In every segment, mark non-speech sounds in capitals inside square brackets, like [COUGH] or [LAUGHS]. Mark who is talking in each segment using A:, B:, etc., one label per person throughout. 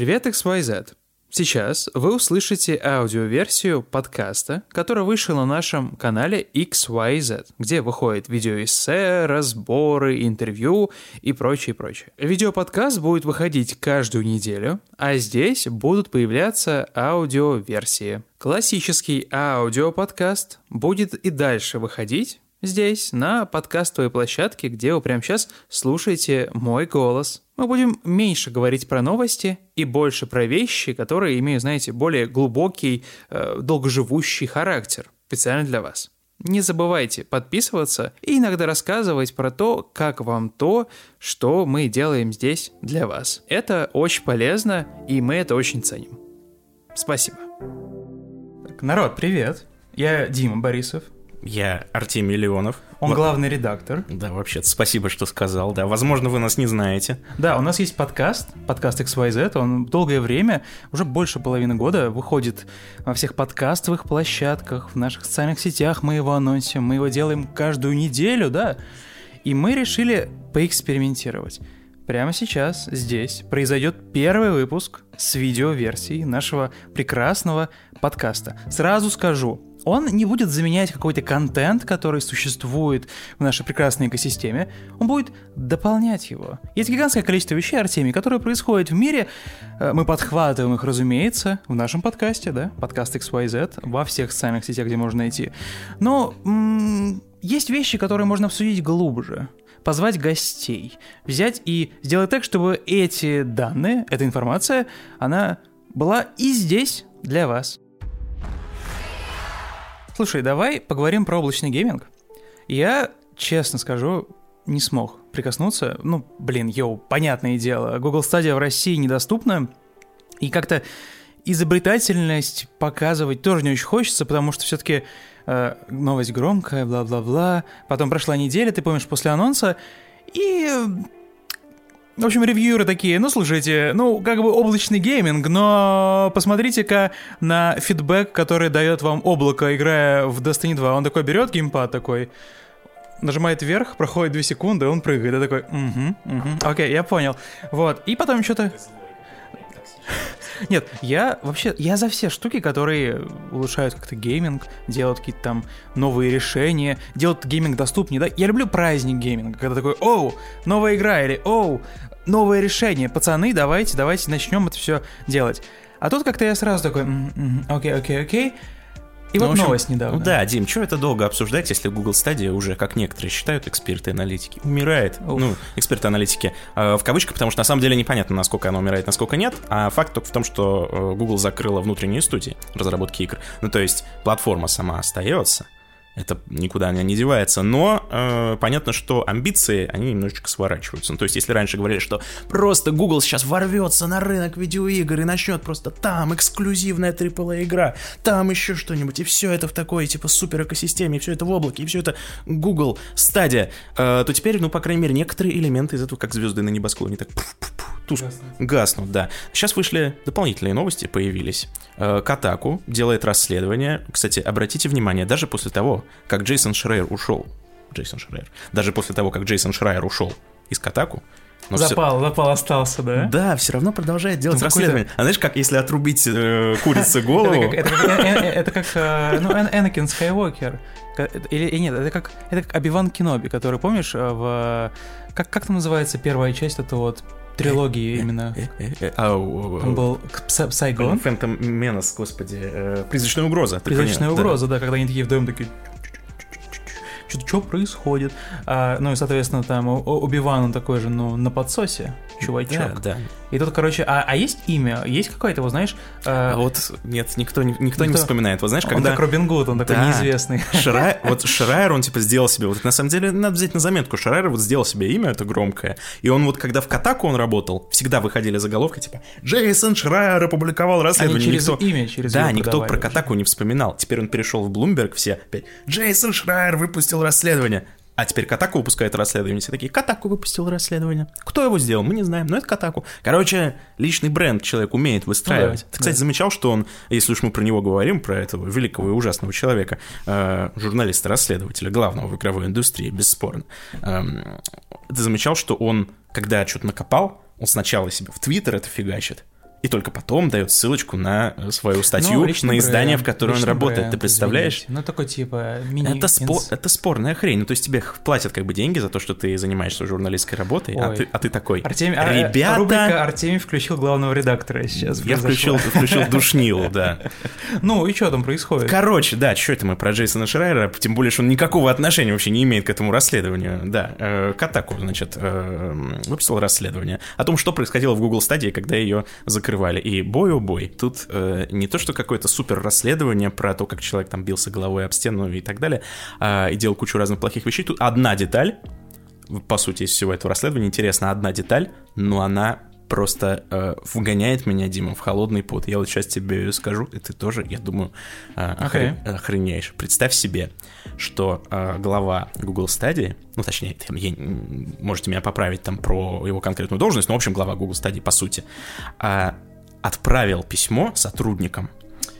A: Привет, XYZ! Сейчас вы услышите аудиоверсию подкаста, который вышел на нашем канале XYZ, где выходит видеоэссе, разборы, интервью и прочее, прочее. Видеоподкаст будет выходить каждую неделю, а здесь будут появляться аудиоверсии. Классический аудиоподкаст будет и дальше выходить, здесь, на подкастовой площадке, где вы прямо сейчас слушаете мой голос. Мы будем меньше говорить про новости и больше про вещи, которые имеют, знаете, более глубокий, э, долгоживущий характер, специально для вас. Не забывайте подписываться и иногда рассказывать про то, как вам то, что мы делаем здесь для вас. Это очень полезно, и мы это очень ценим. Спасибо. Так, народ, привет. Я Дима Борисов,
B: я Артемий Леонов.
A: Он главный редактор.
B: Да, вообще спасибо, что сказал. Да, возможно, вы нас не знаете.
A: Да, у нас есть подкаст, подкаст XYZ. Он долгое время, уже больше половины года, выходит во всех подкастовых площадках, в наших социальных сетях мы его анонсим. Мы его делаем каждую неделю, да. И мы решили поэкспериментировать. Прямо сейчас, здесь, произойдет первый выпуск с видеоверсией нашего прекрасного подкаста. Сразу скажу, он не будет заменять какой-то контент, который существует в нашей прекрасной экосистеме, он будет дополнять его. Есть гигантское количество вещей, Артемий, которые происходят в мире, э, мы подхватываем их, разумеется, в нашем подкасте, да, подкаст XYZ, во всех социальных сетях, где можно найти. Но м- есть вещи, которые можно обсудить глубже позвать гостей, взять и сделать так, чтобы эти данные, эта информация, она была и здесь для вас. Слушай, давай поговорим про облачный гейминг. Я, честно скажу, не смог прикоснуться. Ну, блин, йоу, понятное дело, Google Stadia в России недоступна, и как-то изобретательность показывать тоже не очень хочется, потому что все-таки э, новость громкая, бла-бла-бла. Потом прошла неделя, ты помнишь, после анонса, и в общем, ревьюеры такие, ну, слушайте, ну, как бы облачный гейминг, но посмотрите-ка на фидбэк, который дает вам облако, играя в Destiny 2. Он такой берет геймпад такой, нажимает вверх, проходит 2 секунды, он прыгает. Я такой, угу, угу, окей, я понял. Вот, и потом что-то... Нет, я вообще, я за все штуки, которые улучшают как-то гейминг, делают какие-то там новые решения, делают гейминг доступнее, да? Я люблю праздник гейминга, когда такой, оу, новая игра, или оу, новое решение, пацаны, давайте, давайте начнем это все делать. А тут как-то я сразу такой, окей, окей, окей, и ну, вот общем, новость недавно.
B: Да, Дим, что это долго обсуждать, если Google Stadia уже, как некоторые считают, эксперты-аналитики, умирает. Уф. Ну, эксперты-аналитики э, в кавычках, потому что на самом деле непонятно, насколько она умирает, насколько нет. А факт только в том, что э, Google закрыла внутренние студии разработки игр. Ну, то есть платформа сама остается, это никуда не девается. Но э, понятно, что амбиции, они немножечко сворачиваются. Ну, то есть, если раньше говорили, что просто Google сейчас ворвется на рынок видеоигр и начнет просто там эксклюзивная AAA игра, там еще что-нибудь, и все это в такой, типа, супер экосистеме, и все это в облаке, и все это Google стадия, э, то теперь, ну, по крайней мере, некоторые элементы из этого, как звезды на небосклоне, так туш... гаснут. гаснут, да. Сейчас вышли дополнительные новости, появились. Э, Катаку делает расследование. Кстати, обратите внимание, даже после того, как Джейсон Шрайер ушел, Джейсон Шрайер, даже после того, как Джейсон Шрайер ушел из Катаку,
A: но запал, все... запал остался, да?
B: Да, все равно продолжает делать расследование. А знаешь, как если отрубить э, курице голову?
A: Это как, э, ну, Энакин Скайуокер. Или нет, это как, это как Обиван Киноби, который, помнишь, в... Как, как там называется первая часть, это вот трилогии именно. Он был Сайгон.
B: Фэнтом Менос, господи. Призрачная угроза.
A: Призрачная угроза, да, когда они такие вдвоем такие что, что происходит? А, ну и, соответственно, там Убиван, он такой же, ну, на подсосе, чувачок. Да, да. И тут, короче, а, а есть имя? Есть какое-то, вот знаешь...
B: Э... А вот, нет, никто, никто, никто не вспоминает. Вот знаешь, когда...
A: Он как Робин Гуд, он такой да. неизвестный. [LAUGHS]
B: Шрай... Вот Шрайер, он типа сделал себе, вот на самом деле надо взять на заметку, Шрайер вот сделал себе имя, это громкое, и он вот когда в Катаку он работал, всегда выходили заголовки типа «Джейсон Шрайер опубликовал расследование».
A: Они через никто... имя, через
B: Да, никто про Катаку не вспоминал. Теперь он перешел в Bloomberg, все опять «Джейсон Шрайер выпустил расследование». А теперь Катаку выпускает расследование. Все такие, Катаку выпустил расследование. Кто его сделал, мы не знаем, но это Катаку. Короче, личный бренд человек умеет выстраивать. Ну, да, Ты, кстати, да. замечал, что он, если уж мы про него говорим, про этого великого и ужасного человека, э, журналиста-расследователя, главного в игровой индустрии, бесспорно, э, ты замечал, что он, когда что-то накопал, он сначала себе в Твиттер это фигачит, и только потом дает ссылочку на свою статью, ну, на издание, бренд, в котором он работает. Бренд, Ты представляешь?
A: Извините. Ну, такой типа мини
B: это, спор, это спорная хрень. Ну, то есть тебе платят как бы деньги за то, что ты занимаешься журналистской работой, а ты, а ты такой,
A: Артемий, а, ребята... Рубрика Артемий включил главного редактора сейчас.
B: Я включил, включил душнилу, да. [LAUGHS]
A: Ну, и что там происходит?
B: Короче, да, что это мы про Джейсона Шрайера, тем более, что он никакого отношения вообще не имеет к этому расследованию. Да, э, Катаку, значит, э, выписал расследование о том, что происходило в Google стадии, когда ее закрыли закрывали. И бой о бой. Тут э, не то, что какое-то супер расследование про то, как человек там бился головой об стену и так далее, э, и делал кучу разных плохих вещей. Тут одна деталь, по сути, из всего этого расследования, интересна одна деталь, но она просто э, вгоняет меня, Дима, в холодный пот. Я вот сейчас тебе скажу, и ты тоже, я думаю, э, охр... okay. охренеешь. Представь себе, что э, глава Google Stadia, ну, точнее, там, я, можете меня поправить там про его конкретную должность, но, в общем, глава Google Stadia, по сути, э, отправил письмо сотрудникам,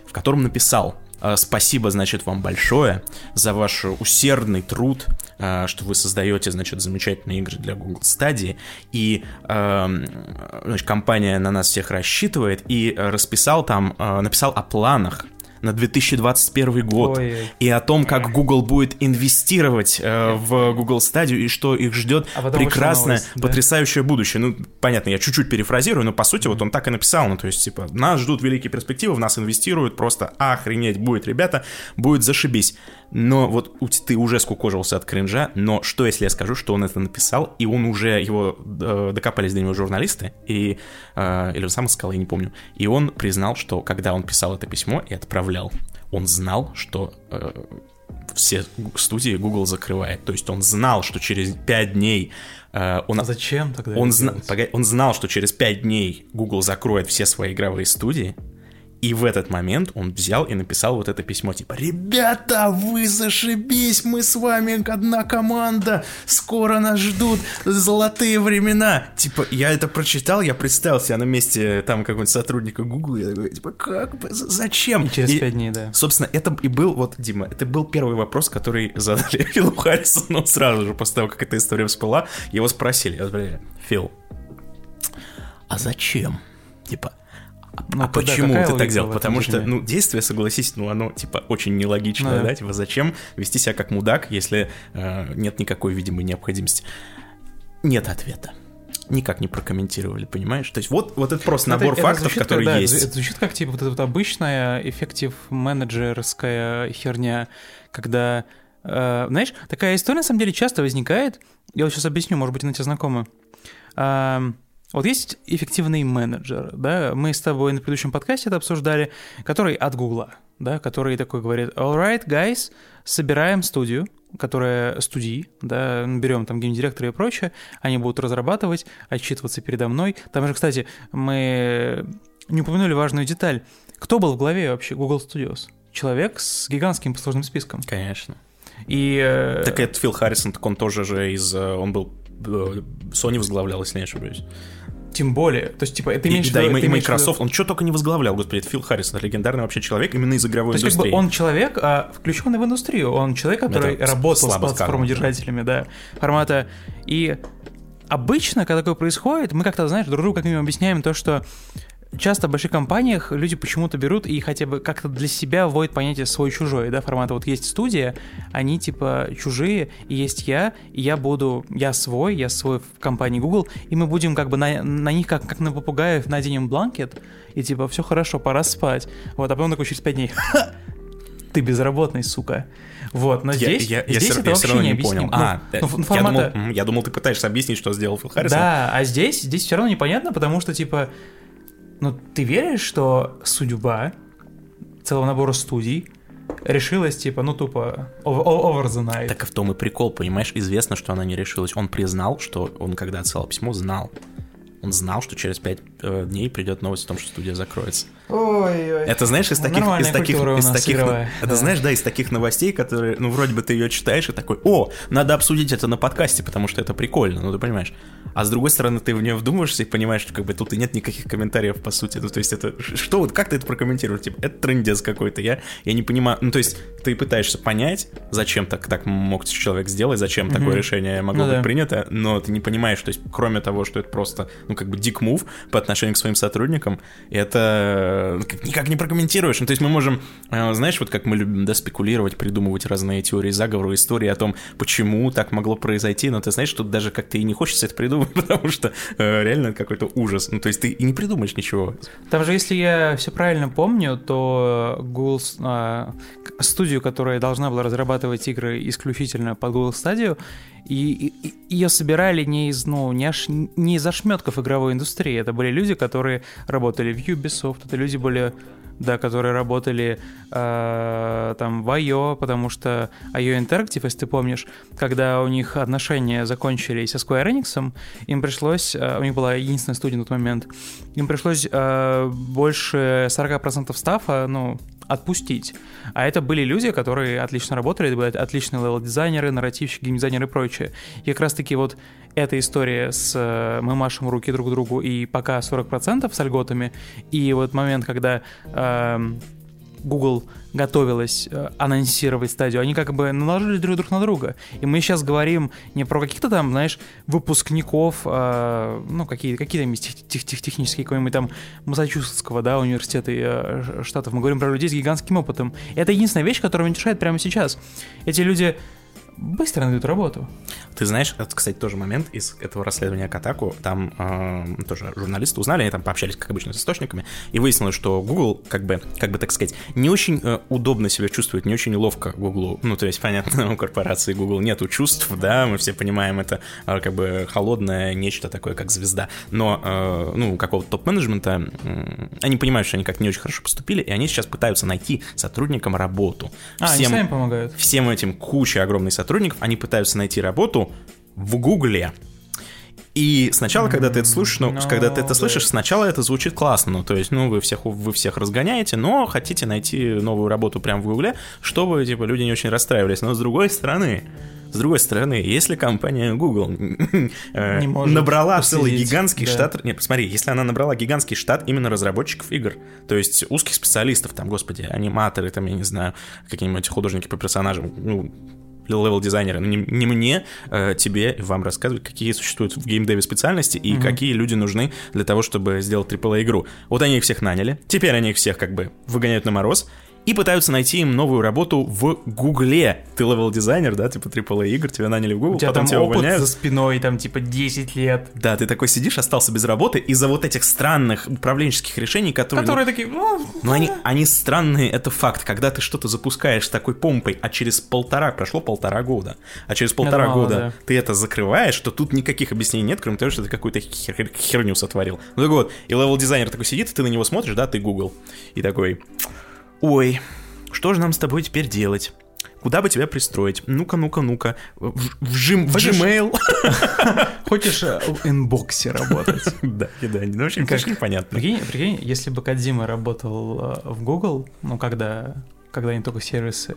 B: в котором написал, спасибо, значит, вам большое за ваш усердный труд, э, что вы создаете, значит, замечательные игры для Google Stadia. И эм, значит, компания на нас всех рассчитывает и расписал там, написал о планах на 2021 год Ой. и о том, как Google будет инвестировать э, в Google Stadia и что их ждет а прекрасное, новость, да? потрясающее будущее. Ну, понятно, я чуть-чуть перефразирую, но по сути вот он так и написал, ну то есть типа нас ждут великие перспективы, в нас инвестируют, просто охренеть будет, ребята, будет зашибись. Но вот ты уже скукожился от кринжа, но что если я скажу, что он это написал, и он уже его э, докопались до него журналисты, и, э, или он сам искал, я не помню, и он признал, что когда он писал это письмо и отправлял, он знал, что э, все студии Google закрывает. То есть он знал, что через 5 дней Uh, он,
A: а зачем тогда?
B: Он, зна, погоди, он знал, что через 5 дней Google закроет все свои игровые студии, и в этот момент он взял и написал вот это письмо, типа, «Ребята, вы зашибись, мы с вами одна команда, скоро нас ждут золотые времена». Типа, я это прочитал, я представил себя на месте там какого-нибудь сотрудника Google, я такой, типа, как бы, зачем?
A: И через пять дней, да.
B: Собственно, это и был, вот, Дима, это был первый вопрос, который задали [LAUGHS] Филу Харрисону [LAUGHS] сразу же после того, как эта история всплыла. Его спросили, я говорю, Фил, а зачем? Типа, ну, а почему ты так сделал? Потому что, ну, действие, согласись, ну, оно, типа, очень нелогичное, да, да? типа, зачем вести себя как мудак, если э, нет никакой видимой необходимости? Нет ответа никак не прокомментировали, понимаешь? То есть вот, вот это просто набор это, фактов, это которые
A: как,
B: есть.
A: Это звучит как типа вот эта вот обычная эффектив менеджерская херня, когда, э, знаешь, такая история на самом деле часто возникает. Я вот сейчас объясню, может быть, она тебе знакома. Э, вот есть эффективный менеджер, да, мы с тобой на предыдущем подкасте это обсуждали, который от Гугла, да, который такой говорит, all right, guys, собираем студию, которая студии, да, берем там геймдиректора и прочее, они будут разрабатывать, отчитываться передо мной. Там же, кстати, мы не упомянули важную деталь. Кто был в главе вообще Google Studios? Человек с гигантским послужным списком.
B: Конечно.
A: И... Э,
B: так это Фил Харрисон, так он тоже же из... Э, он был... Э, Sony возглавлял, если не ошибаюсь.
A: Тем более. То есть, типа, это
B: и, Да, и, и Microsoft, он что только не возглавлял, господи, Фил Харрисон, легендарный вообще человек именно из игровой
A: То есть,
B: индустрии.
A: Как бы он человек, а, включенный в индустрию, он человек, который это работал с платформодержателями, да, формата. И обычно, когда такое происходит, мы как-то, знаешь, друг другу как минимум объясняем то, что часто в больших компаниях люди почему-то берут и хотя бы как-то для себя вводят понятие свой-чужой, да, формата вот есть студия, они типа чужие, и есть я, и я буду, я свой, я свой в компании Google, и мы будем как бы на, на них как, как на попугаев наденем бланкет, и типа все хорошо, пора спать. Вот, а потом такой через пять дней, ты безработный, сука. Вот, но здесь, я, я, здесь я, это я вообще не, не понял. Ну,
B: а, ну, ну, формата... я, думал, я думал, ты пытаешься объяснить, что сделал Фил Харрисон.
A: Да, а здесь, здесь все равно непонятно, потому что, типа, ну, ты веришь, что судьба целого набора студий решилась, типа, ну, тупо over the night?
B: Так в том и прикол, понимаешь, известно, что она не решилась. Он признал, что он, когда отсылал письмо, знал. Он знал, что через пять э, дней придет новость о том, что студия закроется.
A: Ой-ой.
B: Это знаешь из таких, из таких, из таких, игровая, это да. знаешь, да, из таких новостей, которые, ну вроде бы ты ее читаешь и такой, о, надо обсудить это на подкасте, потому что это прикольно, ну ты понимаешь. А с другой стороны, ты в нее вдумываешься и понимаешь, что как бы тут и нет никаких комментариев по сути. Ну то есть это что вот как ты это прокомментируешь? Типа это трендец какой-то. Я я не понимаю. Ну то есть ты пытаешься понять, зачем так так мог человек сделать, зачем mm-hmm. такое решение могло ну, быть да. принято, но ты не понимаешь, то есть кроме того, что это просто ну как бы дик мув по отношению к своим сотрудникам, это никак не прокомментируешь. Ну, то есть мы можем, знаешь, вот как мы любим, да, спекулировать, придумывать разные теории заговора, истории о том, почему так могло произойти, но ты знаешь, тут даже как-то и не хочется это придумать, [LAUGHS] потому что реально какой-то ужас. Ну, то есть ты и не придумаешь ничего.
A: Там же, если я все правильно помню, то Google, а, студию, которая должна была разрабатывать игры исключительно под Google Stadia, и, и ее собирали не из, ну, не, аж, не из ошметков игровой индустрии. Это были люди, которые работали в Ubisoft, это люди были да, которые работали э, там в IO, потому что IO Interactive, если ты помнишь, когда у них отношения закончились со Square Enix, им пришлось, э, у них была единственная студия на тот момент, им пришлось э, больше 40% стафа, ну, отпустить. А это были люди, которые отлично работали, это были отличные левел-дизайнеры, нарративщики, геймдизайнеры и прочее. И как раз-таки вот эта история с э, мы машем руки друг другу и пока 40% с льготами, и вот момент, когда э, Google готовилась э, анонсировать стадию, они как бы наложили друг, друг на друга. И мы сейчас говорим не про каких-то там, знаешь, выпускников, э, ну, какие, какие там тех, тех, тех, технические, какой-нибудь там Массачусетского, да, университета э, штатов. Мы говорим про людей с гигантским опытом. И это единственная вещь, которая меня решает прямо сейчас. Эти люди быстро найдут работу.
B: Ты знаешь, это, кстати, тоже момент из этого расследования Катаку. Там э, тоже журналисты узнали, они там пообщались, как обычно, с источниками, и выяснилось, что Google, как бы, как бы так сказать, не очень э, удобно себя чувствует, не очень ловко Google. Ну, то есть, [LAUGHS] понятно, у корпорации Google нету чувств, да, мы все понимаем, это э, как бы холодное нечто такое, как звезда. Но, э, ну, какого-то топ-менеджмента, э, они понимают, что они как не очень хорошо поступили, и они сейчас пытаются найти сотрудникам работу.
A: А, всем, они сами помогают.
B: Всем этим куча огромной сотрудников, они пытаются найти работу в Гугле. И сначала, когда ты это слушаешь, ну, no, когда ты это слышишь, сначала это звучит классно, ну, то есть, ну, вы всех, вы всех разгоняете, но хотите найти новую работу прямо в Гугле, чтобы, типа, люди не очень расстраивались. Но с другой стороны, с другой стороны, если компания Google [LAUGHS] э, набрала целый гигантский да. штат... Нет, посмотри, если она набрала гигантский штат именно разработчиков игр, то есть узких специалистов, там, господи, аниматоры, там, я не знаю, какие-нибудь художники по персонажам, ну, левел-дизайнера. Не, не мне, э, тебе и вам рассказывать, какие существуют в геймдеве специальности и mm-hmm. какие люди нужны для того, чтобы сделать AAA-игру. Вот они их всех наняли, теперь они их всех как бы выгоняют на мороз, и пытаются найти им новую работу в Гугле. Ты левел-дизайнер, да, типа AAA игр, тебя наняли в Google,
A: У тебя
B: потом
A: там
B: тебя
A: опыт
B: увольняют.
A: за спиной, там, типа, 10 лет.
B: Да, ты такой сидишь, остался без работы из-за вот этих странных управленческих решений, которые...
A: Которые такие... Ну,
B: ну они, они странные, это факт. Когда ты что-то запускаешь с такой помпой, а через полтора, прошло полтора года, а через полтора
A: мало,
B: года
A: да.
B: ты это закрываешь, то тут никаких объяснений нет, кроме того, что ты какую-то хер- херню сотворил. Ну так вот, и левел-дизайнер такой сидит, и ты на него смотришь, да, ты Google, и такой... Ой, что же нам с тобой теперь делать? Куда бы тебя пристроить? Ну-ка, ну-ка, ну-ка. В, в, Gmail. в [LAUGHS] Gmail.
A: Хочешь э, в инбоксе работать? [LAUGHS]
B: Да, да, ну вообще как непонятно.
A: Прикинь, прикинь, если бы Кадзима работал э, в Google, ну, когда, когда они только сервисы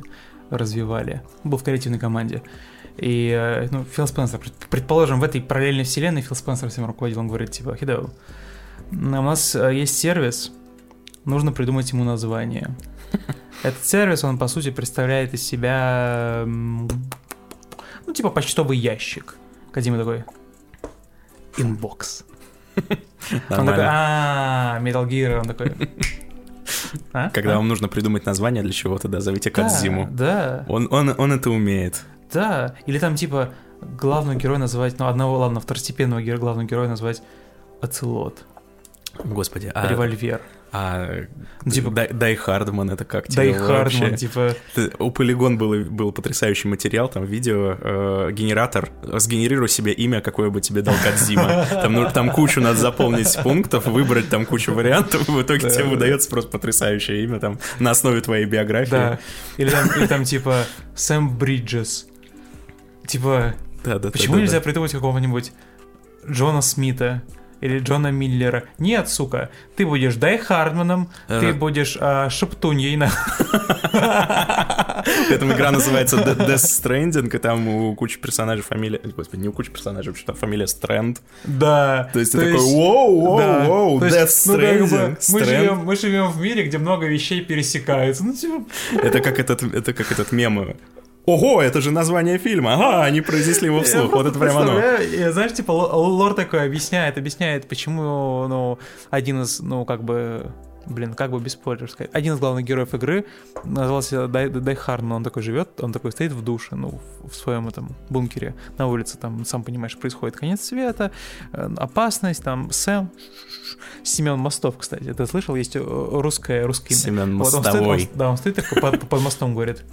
A: развивали, был в креативной команде, и, э, ну, Фил Спенсер, предположим, в этой параллельной вселенной Фил Спенсер всем руководил, он говорит, типа, хидо, у нас есть сервис, нужно придумать ему название. Этот сервис, он, по сути, представляет из себя, ну, типа почтовый ящик. Кодзима такой, inbox. Он такой, а Metal Gear, он такой...
B: А? Когда а? вам нужно придумать название для чего-то, да, зовите Кодзиму.
A: Да.
B: Он, он, он это умеет.
A: Да. Или там типа главного героя называть, ну одного, ладно, второстепенного героя, главного героя назвать Оцелот.
B: Господи,
A: а... Револьвер.
B: А типа Дай, Дай Хардман это как
A: тебе Дай Хардман, типа...
B: У Polygon был, был потрясающий материал, там видео, э, генератор, сгенерируй себе имя, какое бы тебе дал Кадзима. Там, ну, там кучу надо заполнить пунктов, выбрать там кучу вариантов, в итоге тебе выдается просто потрясающее имя там на основе твоей биографии.
A: Да, или там, или там типа Сэм Бриджес. Типа,
B: да, да,
A: почему
B: да,
A: нельзя
B: да.
A: придумать какого-нибудь Джона Смита? Или Джона Миллера. Нет, сука, ты будешь Дай Хардманом, ага. ты будешь а, Шептуньей. [LAUGHS]
B: При этом игра называется Death Stranding, и там у кучи персонажей фамилия... Господи, не у кучи персонажей, вообще там фамилия Стрэнд.
A: Да.
B: То есть ты такой, воу, воу, воу, Death Stranding.
A: Мы живем, в мире, где много вещей пересекаются. Ну, типа...
B: Это как этот, это как этот мем ого, это же название фильма, ага, они произнесли его вслух, вот это прямо оно.
A: Знаешь, типа лор такой объясняет, объясняет, почему, ну, один из, ну, как бы блин, как бы без спойлеров сказать. Один из главных героев игры назывался Дай, Дай Харн, он такой живет, он такой стоит в душе, ну, в своем этом бункере на улице, там, сам понимаешь, происходит конец света, э, опасность, там, Сэм, Семен Мостов, кстати, ты слышал, есть э, русское, русское
B: имя. Семен вот, Мостовой. Он
A: стоит, он, да, он стоит такой под, под мостом, говорит,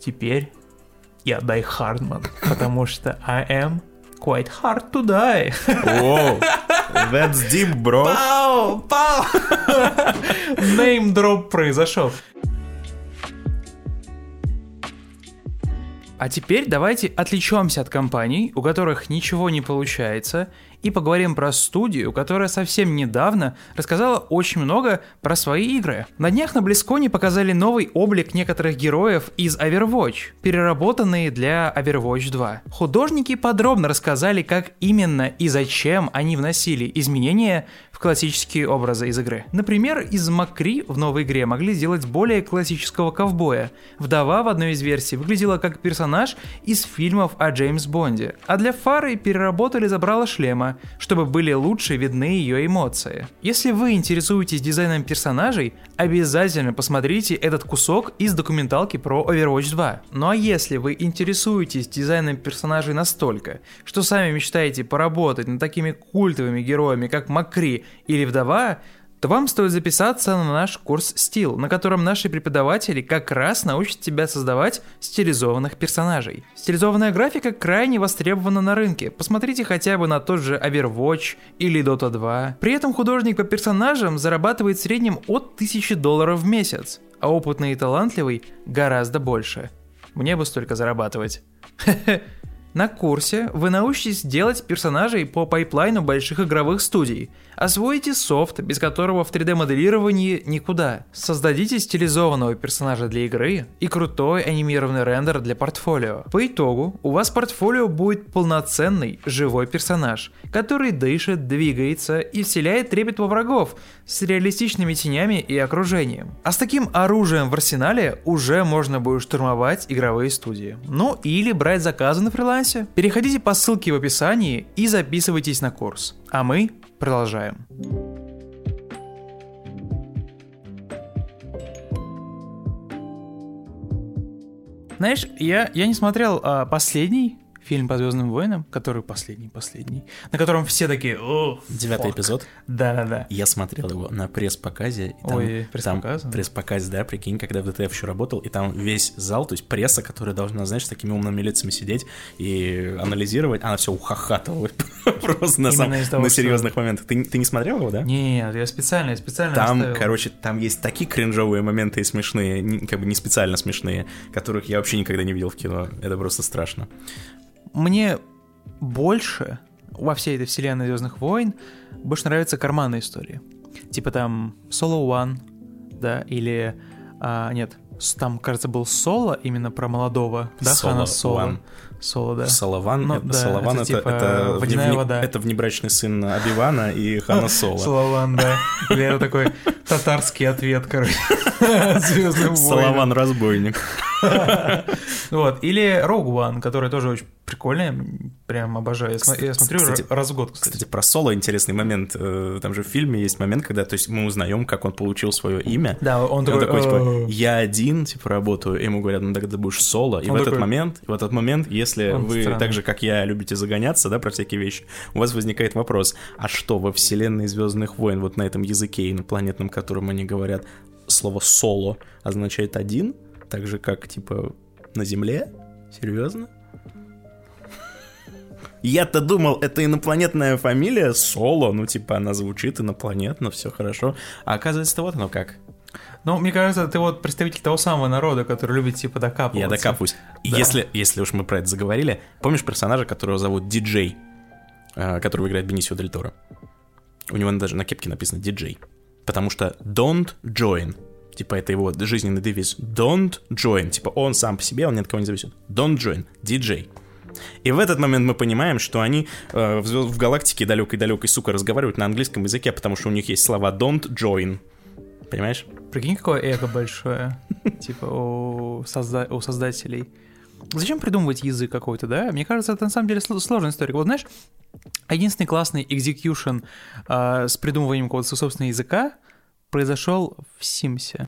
A: теперь я Дай Хардман, потому что I am quite hard to die.
B: Whoa, that's deep, bro.
A: Пау, пау. Name drop произошел. А теперь давайте отвлечемся от компаний, у которых ничего не получается, и поговорим про студию, которая совсем недавно рассказала очень много про свои игры. На днях на Близконе показали новый облик некоторых героев из Overwatch, переработанные для Overwatch 2. Художники подробно рассказали, как именно и зачем они вносили изменения в классические образы из игры. Например, из Макри в новой игре могли сделать более классического ковбоя. Вдова в одной из версий выглядела как персонаж из фильмов о Джеймс Бонде, а для Фары переработали забрала шлема, чтобы были лучше видны ее эмоции. Если вы интересуетесь дизайном персонажей, обязательно посмотрите этот кусок из документалки про Overwatch 2. Ну а если вы интересуетесь дизайном персонажей настолько, что сами мечтаете поработать над такими культовыми героями, как Макри или вдова, то вам стоит записаться на наш курс «Стил», на котором наши преподаватели как раз научат тебя создавать стилизованных персонажей. Стилизованная графика крайне востребована на рынке. Посмотрите хотя бы на тот же Overwatch или Dota 2. При этом художник по персонажам зарабатывает в среднем от 1000 долларов в месяц, а опытный и талантливый гораздо больше. Мне бы столько зарабатывать. На курсе вы научитесь делать персонажей по пайплайну больших игровых студий, освоите софт, без которого в 3D-моделировании никуда, создадите стилизованного персонажа для игры и крутой анимированный рендер для портфолио. По итогу у вас портфолио будет полноценный живой персонаж, который дышит, двигается и вселяет трепет во врагов с реалистичными тенями и окружением. А с таким оружием в арсенале уже можно будет штурмовать игровые студии. Ну или брать заказы на фрилансе переходите по ссылке в описании и записывайтесь на курс. А мы продолжаем. Знаешь, я, я не смотрел а, последний фильм по Звездным войнам, который последний, последний, на котором все такие.
B: Девятый эпизод.
A: Да, да, да.
B: Я смотрел его на пресс-показе.
A: Ой, пресс-показ.
B: Пресс-показ, да, прикинь, когда в ДТФ еще работал, и там весь зал, то есть пресса, которая должна, знаешь, с такими умными лицами сидеть и анализировать, она все ухахатывает [LAUGHS] просто на, сам, на серьезных моментах. Ты, ты не смотрел его, да?
A: Нет, я специально, специально
B: Там, оставил. короче, там есть такие кринжовые моменты и смешные, как бы не специально смешные, которых я вообще никогда не видел в кино. Это просто страшно
A: мне больше во всей этой вселенной Звездных войн больше нравятся карманные истории. Типа там Solo One, да, или... А, нет, там, кажется, был Соло именно про молодого, да, Соло Хана Соло. One. Соло, да.
B: Солован, ну, это, да, Солован это, это, типа это,
A: водяная вода.
B: это внебрачный сын Абивана и Хана [LAUGHS] Соло.
A: Солован, да. Или это такой татарский ответ, короче, [LAUGHS]
B: Солован разбойник. [LAUGHS]
A: Вот. Или Rogue One, который тоже очень прикольная, прям обожаю. Я, кстати, смотрю кстати, раз в год,
B: кстати. Кстати, про Соло интересный момент. Э, там же в фильме есть момент, когда то есть мы узнаем, как он получил свое имя.
A: Да, он такой, он такой
B: типа, я один, типа, работаю, ему говорят, ну тогда ты будешь Соло. И он в такой... этот момент, в этот момент, если он вы странный. так же, как я, любите загоняться, да, про всякие вещи, у вас возникает вопрос, а что во вселенной Звездных войн, вот на этом языке инопланетном, которым они говорят, слово соло означает один, так же, как, типа, на Земле? Серьезно? Я-то думал, это инопланетная фамилия Соло, ну типа она звучит инопланетно, все хорошо. А оказывается, вот оно как.
A: Ну, мне кажется, ты вот представитель того самого народа, который любит типа докапываться.
B: Я докапываюсь. Да. Если, если уж мы про это заговорили, помнишь персонажа, которого зовут Диджей, э, которого играет Бенисио Дель Торо? У него даже на кепке написано Диджей. Потому что don't join. Типа это его жизненный девиз. Don't join. Типа он сам по себе, он ни от кого не зависит. Don't join. Диджей. И в этот момент мы понимаем, что они э, в галактике далекой-далекой, сука, разговаривают на английском языке, потому что у них есть слова don't join. Понимаешь?
A: Прикинь, какое эго большое, [LAUGHS] типа, у, созда- у создателей. Зачем придумывать язык какой-то, да? Мне кажется, это на самом деле сложная история. Вот знаешь, единственный классный экзекьюшн э, с придумыванием какого-то собственного языка произошел в Симсе.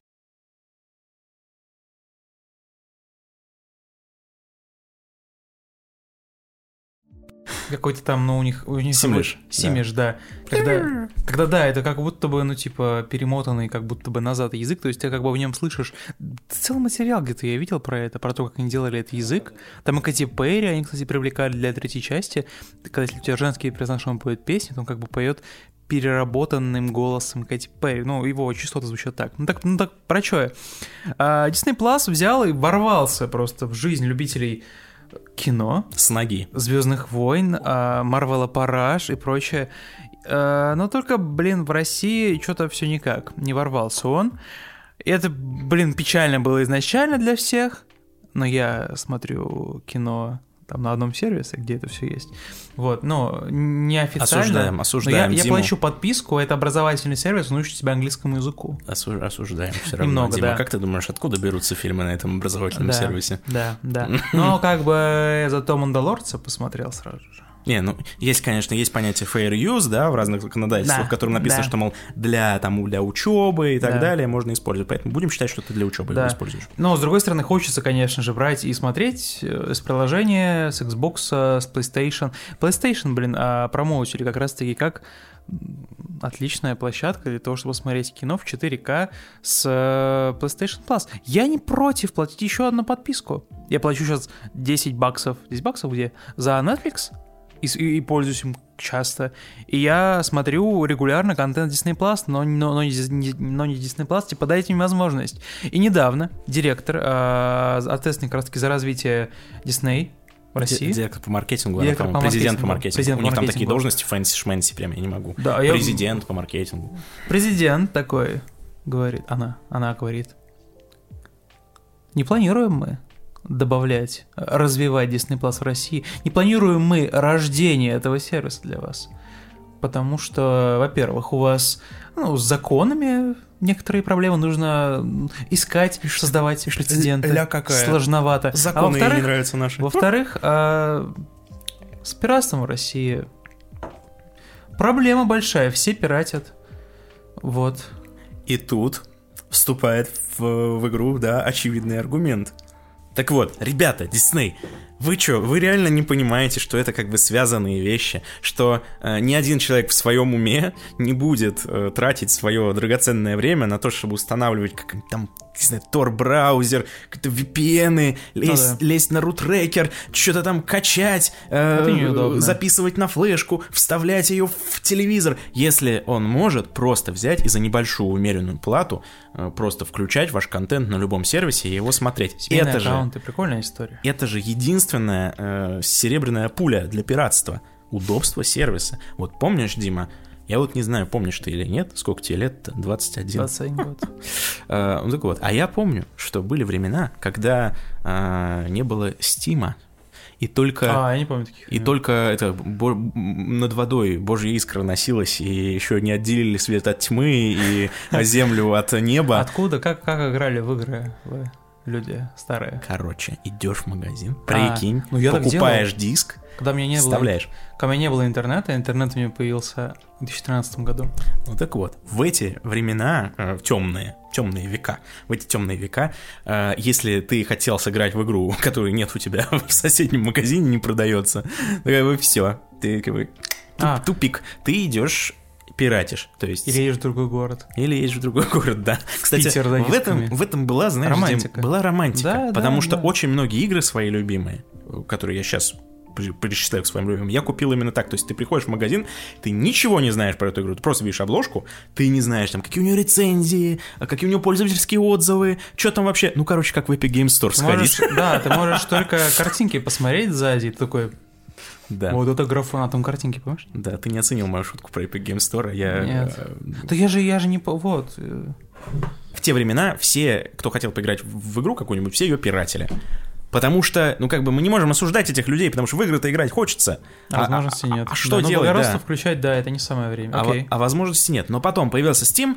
A: Какой-то там, ну, у них... У них
B: Симиш.
A: Симиш, да. да. Когда, когда, да, это как будто бы, ну, типа, перемотанный как будто бы назад язык, то есть ты как бы в нем слышишь... Целый материал где-то я видел про это, про то, как они делали этот язык. Там и Кати Перри, они, кстати, привлекали для третьей части. Когда если у тебя женский персонаж, он поет песни, то он как бы поет переработанным голосом Кэти Перри. Ну, его частоты звучат так. Ну так, ну так про что я? А, Disney Plus взял и ворвался просто в жизнь любителей кино.
B: С ноги.
A: Звездных войн, Марвела Параж и прочее. А, но только, блин, в России что-то все никак. Не ворвался он. И это, блин, печально было изначально для всех. Но я смотрю кино там на одном сервисе, где это все есть. Вот, но неофициально.
B: Осуждаем, осуждаем.
A: Но я, я плачу подписку, это образовательный сервис, он учит тебя английскому языку.
B: Осу- осуждаем все равно.
A: Немного,
B: Дима,
A: да.
B: как ты думаешь, откуда берутся фильмы на этом образовательном
A: да,
B: сервисе?
A: Да, да. [LAUGHS] Но как бы зато Мандалорца посмотрел сразу же.
B: Не, ну, есть, конечно, есть понятие fair use, да, в разных законодательствах,
A: Да,
B: в котором написано,
A: да.
B: что, мол, для, там, для учебы и так
A: Да.
B: далее можно использовать. Поэтому будем считать, что ты для учебы
A: Да.
B: его используешь.
A: Но, с другой стороны, хочется, конечно же, брать и смотреть э, с приложения, с Xbox, э, с PlayStation. PlayStation, блин, а, промоутили как раз-таки как отличная площадка для того, чтобы смотреть кино в 4К с э, PlayStation Plus. Я не против платить еще одну подписку. Я плачу сейчас 10 баксов, 10 баксов где? За Netflix? И, и- пользуюсь им часто. И я смотрю регулярно контент Disney Plus, но, но, но, не, но не Disney Plus, типа дайте мне возможность. И недавно директор, э, ответственный как раз таки за развитие Disney в России.
B: Ди- Директор по маркетингу,
A: Директор
B: она,
A: по
B: президент по
A: маркетингу.
B: маркетингу.
A: Президент
B: У
A: по
B: них там такие
A: маркетингу.
B: должности fancy-schmancy, прям я не могу.
A: Да, я-
B: Президент по маркетингу.
A: Президент такой говорит, она, она говорит, не планируем мы добавлять, развивать Disney Plus в России, не планируем мы рождение этого сервиса для вас. Потому что, во-первых, у вас ну, с законами некоторые проблемы нужно искать, создавать прецеденты.
B: ля какая.
A: Сложновато. а
B: Законы ей не нравятся наши.
A: во-вторых, а, с пиратством в России проблема большая, все пиратят. Вот.
B: И тут вступает в, в игру, да, очевидный аргумент. Так вот, ребята, Дисней, вы что, вы реально не понимаете, что это как бы связанные вещи, что э, ни один человек в своем уме не будет э, тратить свое драгоценное время на то, чтобы устанавливать как там, не знаю, Tor-браузер, какие-то VPN, лезть,
A: Ну да.
B: лезть на рутрекер, что-то там качать, э, записывать на флешку, вставлять ее в телевизор, если он может просто взять и за небольшую умеренную плату э, просто включать ваш контент на любом сервисе и его смотреть.
A: Семейные
B: это же,
A: аккаунты, прикольная история.
B: это же единственная э, серебряная пуля для пиратства. Удобство сервиса. Вот помнишь, Дима, я вот не знаю, помнишь ты или нет, сколько тебе лет-то? 21.
A: 21 год. [LAUGHS]
B: Э, ну так вот, а я помню, что были времена, когда э, не было стима, и только...
A: А, я не помню таких.
B: И только это бо- над водой Божья искра носилась, и еще не отделили свет от тьмы и [LAUGHS] а, землю от неба.
A: Откуда, как, как играли в игры вы, люди старые?
B: Короче, идешь в магазин,
A: А,
B: прикинь,
A: ну я
B: покупаешь диск,
A: Когда у меня не было,
B: вставляешь.
A: когда у меня не было интернета, интернет у меня появился в 2013 году.
B: Ну так вот, в эти времена, э, темные, темные века, в эти темные века, э, если ты хотел сыграть в игру, [LAUGHS] которой нет у тебя [LAUGHS] в соседнем магазине, не продается, то как бы все, ты как бы туп-
A: А.
B: тупик, ты идешь пиратишь, то есть...
A: Или едешь в другой город.
B: Или едешь в другой [LAUGHS] город, да. Кстати,
A: Питер, да,
B: в, этом, в этом была, знаешь,
A: Романтика.
B: была романтика.
A: Да,
B: потому
A: да,
B: что
A: да.
B: очень многие игры свои любимые, которые я сейчас перечисляю к своим любимым, я купил именно так. То есть ты приходишь в магазин, ты ничего не знаешь про эту игру, ты просто видишь обложку, ты не знаешь, там, какие у нее рецензии, а какие у нее пользовательские отзывы, что там вообще. Ну, короче, как в Epic Games Store
A: Ты можешь-
B: сходить.
A: да, ты можешь только картинки посмотреть сзади, такой,
B: Да.
A: вот это графон, а там картинки, помнишь?
B: Да, ты не оценил мою шутку про Epic Games Store. Я,
A: Нет.
B: э,
A: Да я же, я же не... по- Вот. э,
B: в те времена все, кто хотел поиграть в в игру какую-нибудь, все ее пиратели. Потому что, ну как бы мы не можем осуждать этих людей, потому что в игры-то играть хочется.
A: А возможности нет.
B: А, что
A: Да, ну,
B: делать,
A: благородство
B: да?
A: включать, да, это не самое время.
B: А,
A: Окей.
B: а возможности нет. Но потом появился Steam,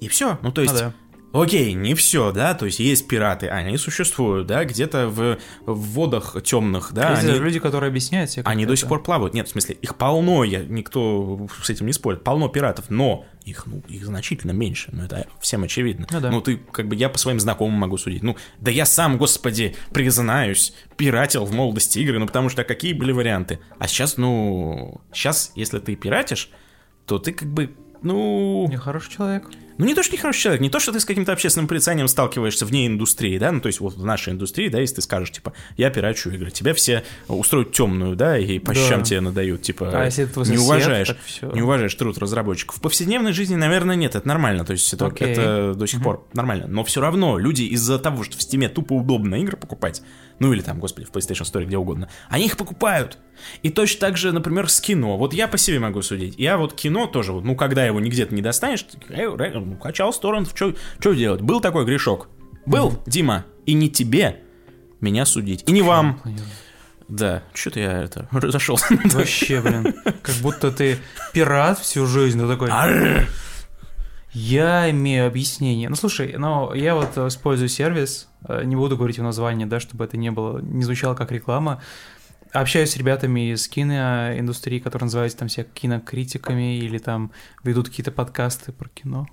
B: и все. Ну то есть
A: Ну да.
B: Окей, не все, да, то есть есть пираты, они существуют, да, где-то в, в водах темных, да.
A: Есть
B: они,
A: люди, которые объясняют себе,
B: они до
A: это.
B: сих пор плавают. Нет, в смысле, их полно, я, никто с этим не спорит, полно пиратов, но их, ну, их значительно меньше, ну, это всем очевидно.
A: Ну да.
B: Ну, ты, как бы, я по своим знакомым могу судить. Ну, да я сам, господи, признаюсь, пиратил в молодости игры, ну, потому что какие были варианты? А сейчас, ну, сейчас, если ты пиратишь, то ты, как бы, ну...
A: Нехороший человек.
B: Ну, не то, что нехороший человек, не то, что ты с каким-то общественным порицанием сталкиваешься вне индустрии, да, ну, то есть вот в нашей индустрии, да, если ты скажешь, типа, я пирачу игры, тебя все устроят темную, да, и по
A: Да.
B: щам тебе надают, типа,
A: А если это
B: не уважаешь,
A: так всё.
B: не уважаешь труд разработчиков. В повседневной жизни, наверное, нет, это нормально, то есть это,
A: Окей.
B: это до сих пор нормально, но все равно люди из-за того, что в Steam тупо удобно игры покупать, ну или там, господи, в PlayStation Store, где угодно, они их покупают. И точно так же, например, с кино. Вот я по себе могу судить. Я вот кино тоже, вот, ну, когда его нигде ты не достанешь, его ре- ну, качал с торрентов, что делать? Был такой грешок? Был, Дима, и не тебе меня судить, и не вам. Да, что-то я это [LAUGHS] разошелся.
A: Вообще, блин, как будто ты пират всю жизнь, ты такой... Я имею объяснение. Ну, слушай, ну, я вот использую сервис, э, не буду говорить его название, да, чтобы это не было, не звучало как реклама. Общаюсь с ребятами из киноиндустрии, которые называются там все кинокритиками или там ведут какие-то подкасты про кино,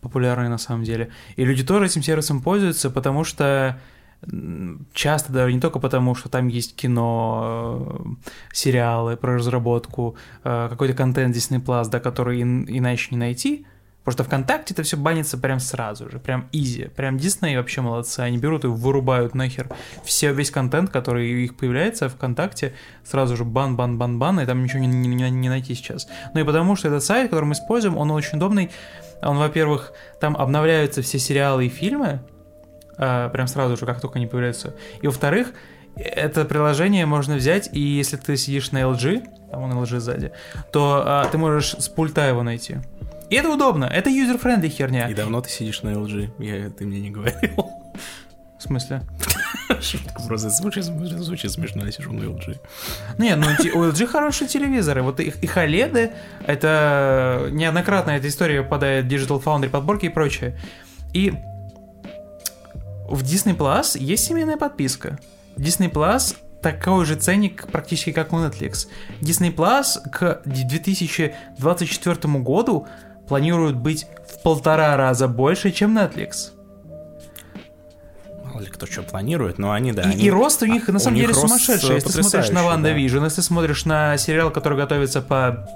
A: популярные на самом деле. И люди тоже этим сервисом пользуются, потому что часто даже не только потому, что там есть кино, э, сериалы про разработку, э, какой-то контент Disney Plus, да, который ин- иначе не найти, Потому что ВКонтакте это все банится прям сразу же, прям изи. Прям Дисней вообще молодцы, они берут и вырубают нахер все, весь контент, который у них появляется ВКонтакте, сразу же бан, бан, бан, бан, и там ничего не, не- не- не найти сейчас. Ну и потому что этот сайт, который мы используем, он очень удобный. Он, во-первых, там обновляются все сериалы и фильмы, а, прям сразу же, как только они появляются. И во-вторых, это приложение можно взять, и если ты сидишь на LG, там он LG сзади, то а, ты можешь с пульта его найти. И это удобно, это user-friendly херня.
B: И давно ты сидишь на LG? Я, ты мне не говорил.
A: В смысле?
B: Шутка просто звучит, звучит смешно, я сижу на LG.
A: Не, ну у LG хорошие телевизоры. Вот их, их OLED, это неоднократно эта история попадает в Digital Foundry подборки и прочее. И в Disney Plus есть семейная подписка. Disney Plus такой же ценник практически как у Netflix. Disney Plus к 2024 году планирует быть в полтора раза больше, чем Netflix.
B: Мало ли кто что планирует, но они, да.
A: И,
B: они-
A: и рост у них
B: а,
A: на самом деле
B: рост,
A: сумасшедший.
B: э,
A: Если ты смотришь на Ванда
B: да.
A: Vision, если ты смотришь на сериал, который готовится по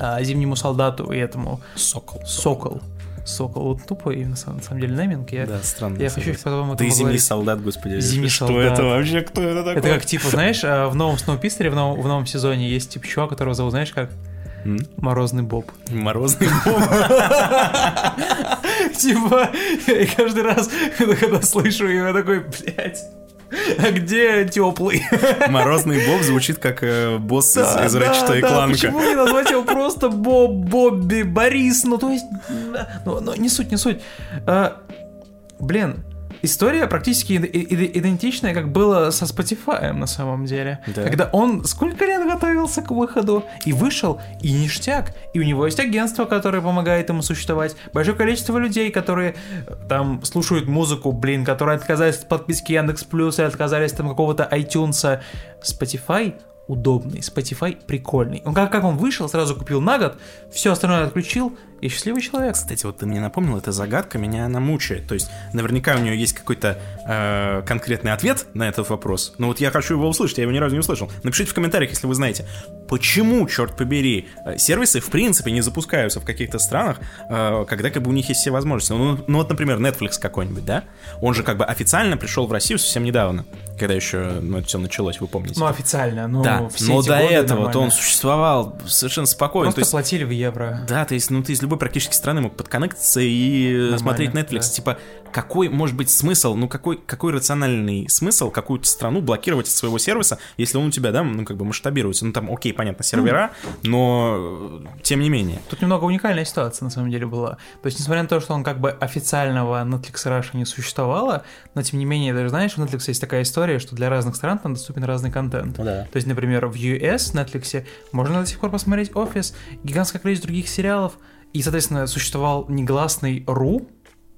A: а, Зимнему солдату и этому
B: Сокол.
A: Сокол. Сокол. Вот тупой, на самом, на самом деле, нейминг. Я,
B: Да, странно.
A: я хочу потом это
B: Ты зимний солдат, господи.
A: Зимний
B: что
A: солдат.
B: это вообще? Кто это такой?
A: Это как, типа, знаешь, а, в новом Сноупирсере, в новом, в новом сезоне есть, типа, чувак, которого зовут, знаешь, как? Морозный Боб.
B: Морозный бог. [LAUGHS]
A: Типа, я каждый раз, когда слышу его, я такой, блядь, а где теплый? [LAUGHS]
B: Морозный боб звучит как э, босс из, из Ratchet и Clank.
A: Почему не назвать его просто Боб, Бобби, Борис? Ну, то есть, да, ну, ну, не суть, не суть. А, блин, история практически иде- иде- идентичная, как было со Spotify на самом деле.
B: Да.
A: Когда он сколько лет готовился к выходу и вышел, и ништяк. И у него есть агентство, которое помогает ему существовать. Большое количество людей, которые э, там слушают музыку, блин, которые отказались от подписки Яндекс Плюс и отказались там какого-то iTunes. Spotify удобный, Spotify прикольный. Он как, как он вышел, сразу купил на год, все остальное отключил, и счастливый человек.
B: Кстати, вот ты мне напомнил, эта загадка меня она мучает. То есть, наверняка у нее есть какой-то э, конкретный ответ на этот вопрос. Но вот я хочу его услышать, я его ни разу не услышал. Напишите в комментариях, если вы знаете, почему, черт побери, э, сервисы в принципе не запускаются в каких-то странах, э, когда как бы у них есть все возможности. Ну, ну вот, например, Netflix какой-нибудь, да? Он же как бы официально пришел в Россию совсем недавно, когда еще ну, это все началось, вы помните.
A: Ну, официально, ну,
B: да,
A: все
B: но до этого-то он существовал совершенно спокойно.
A: Просто
B: То есть,
A: платили в евро.
B: да, то есть, ну ты из любой практически страны мог подконнектиться и
A: Нормально,
B: смотреть Netflix.
A: да.
B: Типа, какой может быть смысл, ну какой, какой рациональный смысл какую-то страну блокировать из своего сервиса, если он у тебя, да, ну как бы масштабируется. Ну там, окей, понятно, сервера, но э, тем не менее.
A: Тут немного уникальная ситуация на самом деле была. То есть, несмотря на то, что он как бы официального Netflix Russia не существовало, но тем не менее, даже знаешь, в Netflix есть такая история, что для разных стран там доступен разный контент.
B: да.
A: То есть, например, в US Netflix можно до сих пор посмотреть офис, гигантское количество других сериалов, и, соответственно, существовал негласный RU,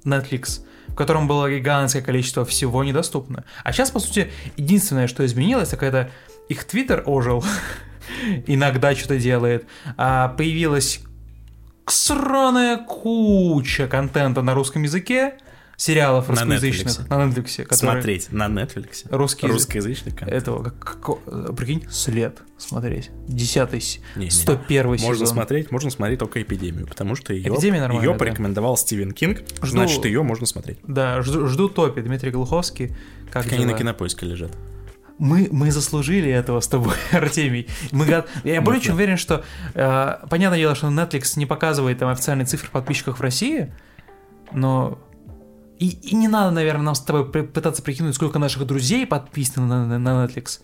A: Netflix, в котором было гигантское количество всего недоступно. А сейчас, по сути, единственное, что изменилось, так это их Твиттер ожил, [LAUGHS] иногда что-то делает, а появилась сраная куча контента на русском языке, сериалов
B: На
A: русскоязычных
B: Netflix.
A: на Netflix,
B: Смотреть на Netflix.
A: русский.
B: Русскоязычный контент.
A: этого, как, как- э, прикинь, след смотреть. Десятый, с-
B: Не-не.
A: 101 сезон.
B: Можно смотреть, можно смотреть только эпидемию, потому что ее, ее
A: да.
B: порекомендовал Стивен Кинг,
A: Жду-
B: значит, ее можно смотреть.
A: Да, жду, жду топи, Дмитрий Глуховский. Как
B: Так они на кинопоиске лежат.
A: мы, мы заслужили этого с тобой, [LAUGHS] Артемий. Мы, я более чем уверен, что э, понятное дело, что Netflix не показывает там официальные цифры подписчиков в России, но и, и не надо, наверное, нам с тобой пытаться прикинуть, сколько наших друзей подписано на, на- на Netflix.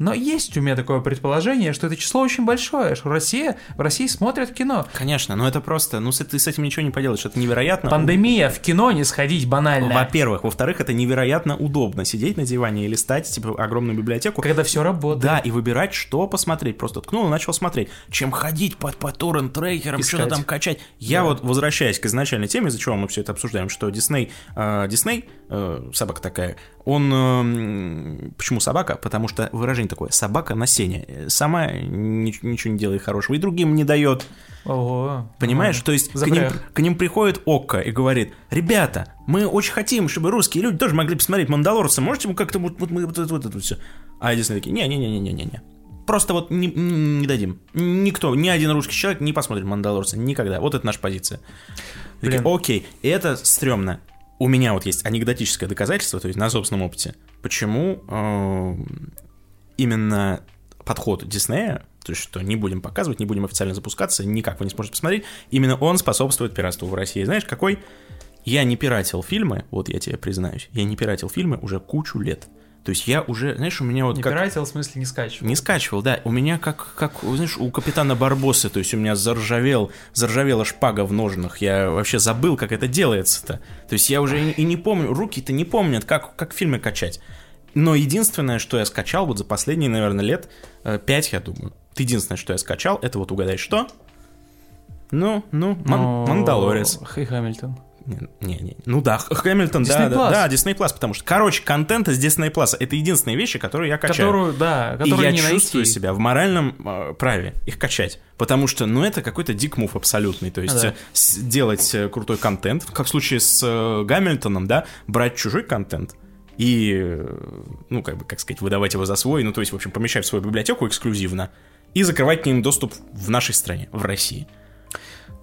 A: Но есть у меня такое предположение, что это число очень большое, что Россия, в России смотрят кино.
B: Конечно, но это просто, ну ты с этим ничего не поделаешь, это невероятно.
A: Пандемия, в кино не сходить банально.
B: Во-первых, во-вторых, это невероятно удобно сидеть на диване и листать типа огромную библиотеку.
A: Когда все работает.
B: Да, и выбирать, что посмотреть. Просто ткнул и начал смотреть. Чем ходить под по торрент-трекерам, что-то там качать. Я
A: Да.
B: вот, возвращаясь к изначальной теме, из-за чего мы все это обсуждаем, что Дисней, э, Дисней, э, собака такая, он... э, м, почему собака? Потому что выражение такое, собака на сене. Сама ни- ничего не делает хорошего, и другим не дает.
A: Ого.
B: Понимаешь?
A: Ага.
B: То есть к ним, к ним приходит Окко и говорит, ребята, мы очень хотим, чтобы русские люди тоже могли посмотреть «Мандалорца», можете мы как-то вот, вот вот это вот, это все. А Дисней такие, не-не-не-не-не-не. Просто вот не, не дадим. Никто, ни один русский человек не посмотрит «Мандалорца» никогда. Вот это наша позиция. Такие, окей, и это стрёмно. У меня вот есть анекдотическое доказательство, то есть на собственном опыте, почему э, именно подход Диснея, то есть что не будем показывать, не будем официально запускаться, никак вы не сможете посмотреть, именно он способствует пиратству в России. Знаешь, какой? Я не пиратил фильмы, вот я тебе признаюсь, я не пиратил фильмы уже кучу лет. То есть я уже, знаешь, у меня вот
A: Не
B: как...
A: пиратил, в смысле не скачивал.
B: Не скачивал, да. У меня как, как, знаешь, у капитана Барбоса, то есть у меня заржавел, заржавела шпага в ножнах. Я вообще забыл, как это делается-то. То есть я уже и, и не помню, руки-то не помнят, как, как фильмы качать. Но единственное, что я скачал вот за последние, наверное, лет э, пять, я думаю. Единственное, что я скачал, это вот угадай что? Ну, ну, Ман-
A: Но-
B: Мандалорец.
A: Хэй Хамильтон.
B: Не-не. Ну да, Хэмилтон, да,
A: Disney
B: да,
A: Plus.
B: да, Disney Plus, потому что, короче, контент из Disney Plus это единственные вещи, которые я качаю.
A: Которую, да,
B: И
A: которую
B: я
A: не
B: чувствую
A: найти.
B: себя в моральном э, праве их качать. Потому что, ну, это какой-то дик мув абсолютный. То есть
A: Да.
B: э, делать э, крутой контент, как в случае с э, Гамильтоном, да, брать чужой контент и, э, ну, как бы, как сказать, выдавать его за свой, ну, то есть, в общем, помещать в свою библиотеку эксклюзивно и закрывать к ним доступ в нашей стране, в России.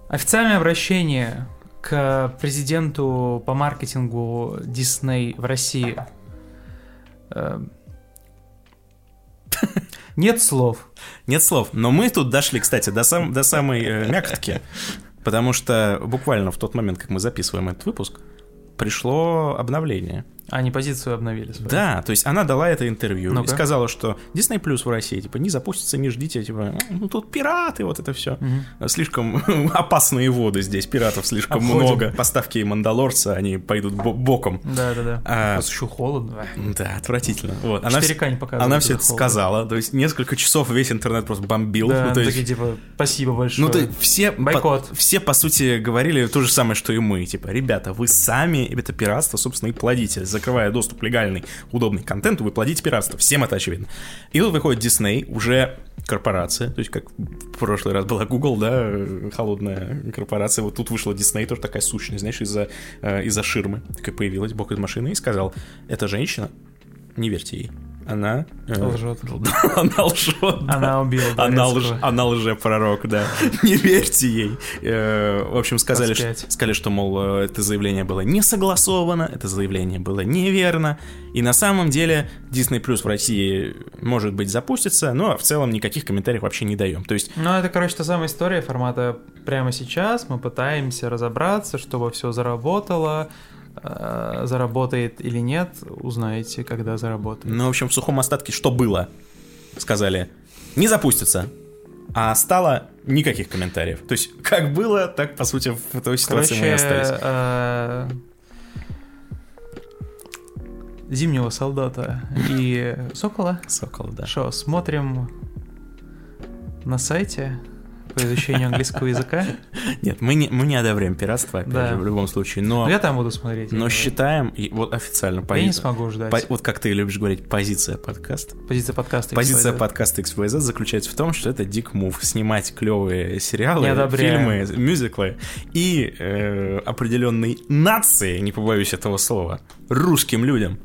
A: Официальное обращение президенту по маркетингу Disney в России. Э, [LAUGHS] Нет слов.
B: Нет слов. Но мы тут дошли, кстати, до, сам, до самой э, мякотки. Потому что буквально в тот момент, как мы записываем этот выпуск, пришло обновление.
A: Они позицию обновили свою.
B: Да, то есть она дала это интервью и
A: Ну-ка.
B: сказала, что Disney Plus в России, типа, не запустится, не ждите, типа, ну тут пираты, вот это все.
A: Мгм.
B: Слишком [LAUGHS] опасные воды здесь, пиратов слишком
A: Обходим.
B: много. Поставки Мандалорца, они пойдут бо- боком.
A: Да, да, да.
B: А,
A: Просто еще холодно.
B: да, отвратительно. Вот. Она,
A: 4К не
B: она все это
A: холода.
B: сказала, то есть несколько часов весь интернет просто бомбил.
A: Да,
B: ну, то есть,
A: такие типа, спасибо большое.
B: ну, то есть все,
A: Бойкот.
B: по, все, по сути, говорили то же самое, что и мы. Типа, ребята, вы сами это пиратство, собственно, и плодите. Закрывая доступ легальный, удобный контенту, вы плодите пиратство. Всем это очевидно. И тут выходит Disney, уже корпорация, то есть как в прошлый раз была Google, да, э, холодная корпорация, вот тут вышла Disney, тоже такая сущность, знаешь, из-за э, из-за ширмы, такая появилась, бок из машины, и сказал, эта женщина, не верьте ей, она... э,
A: Лжет. [LAUGHS]
B: Она лжет.
A: Она убила
B: Она, лж, она лже-пророк, да. [LAUGHS] Не верьте ей. Э, В общем, сказали, что,
A: 25.
B: сказали, что, мол, э, это заявление было не согласовано, это заявление было неверно. И на самом деле Disney Plus в России, может быть, запустится, но в целом никаких комментариев вообще не даем. То есть,
A: Ну, это, короче, та самая история формата прямо сейчас мы пытаемся разобраться, чтобы все заработало, заработает или нет, узнаете, когда заработает.
B: ну, в общем, в сухом остатке что было? Сказали, не запустится. А стало никаких комментариев. То есть, как было, так, по сути, в той ситуации мы и
A: Короче,
B: остались.
A: э, Зимнего солдата и Сокола.
B: Сокол, да.
A: Что, смотрим на сайте по изучению английского языка. [LAUGHS]
B: Нет, мы не, мы не одобряем пиратство, опять
A: Да.
B: же, в любом случае, но,
A: Ну, я там буду смотреть.
B: но считаем, и вот официально
A: Я не смогу ждать.
B: по- вот как ты любишь говорить, позиция подкаста.
A: Позиция подкаста.
B: Позиция подкаста XYZ заключается в том, что это дик мув. Снимать клевые сериалы, фильмы, мюзиклы и э, определенной нации, не побоюсь этого слова, русским людям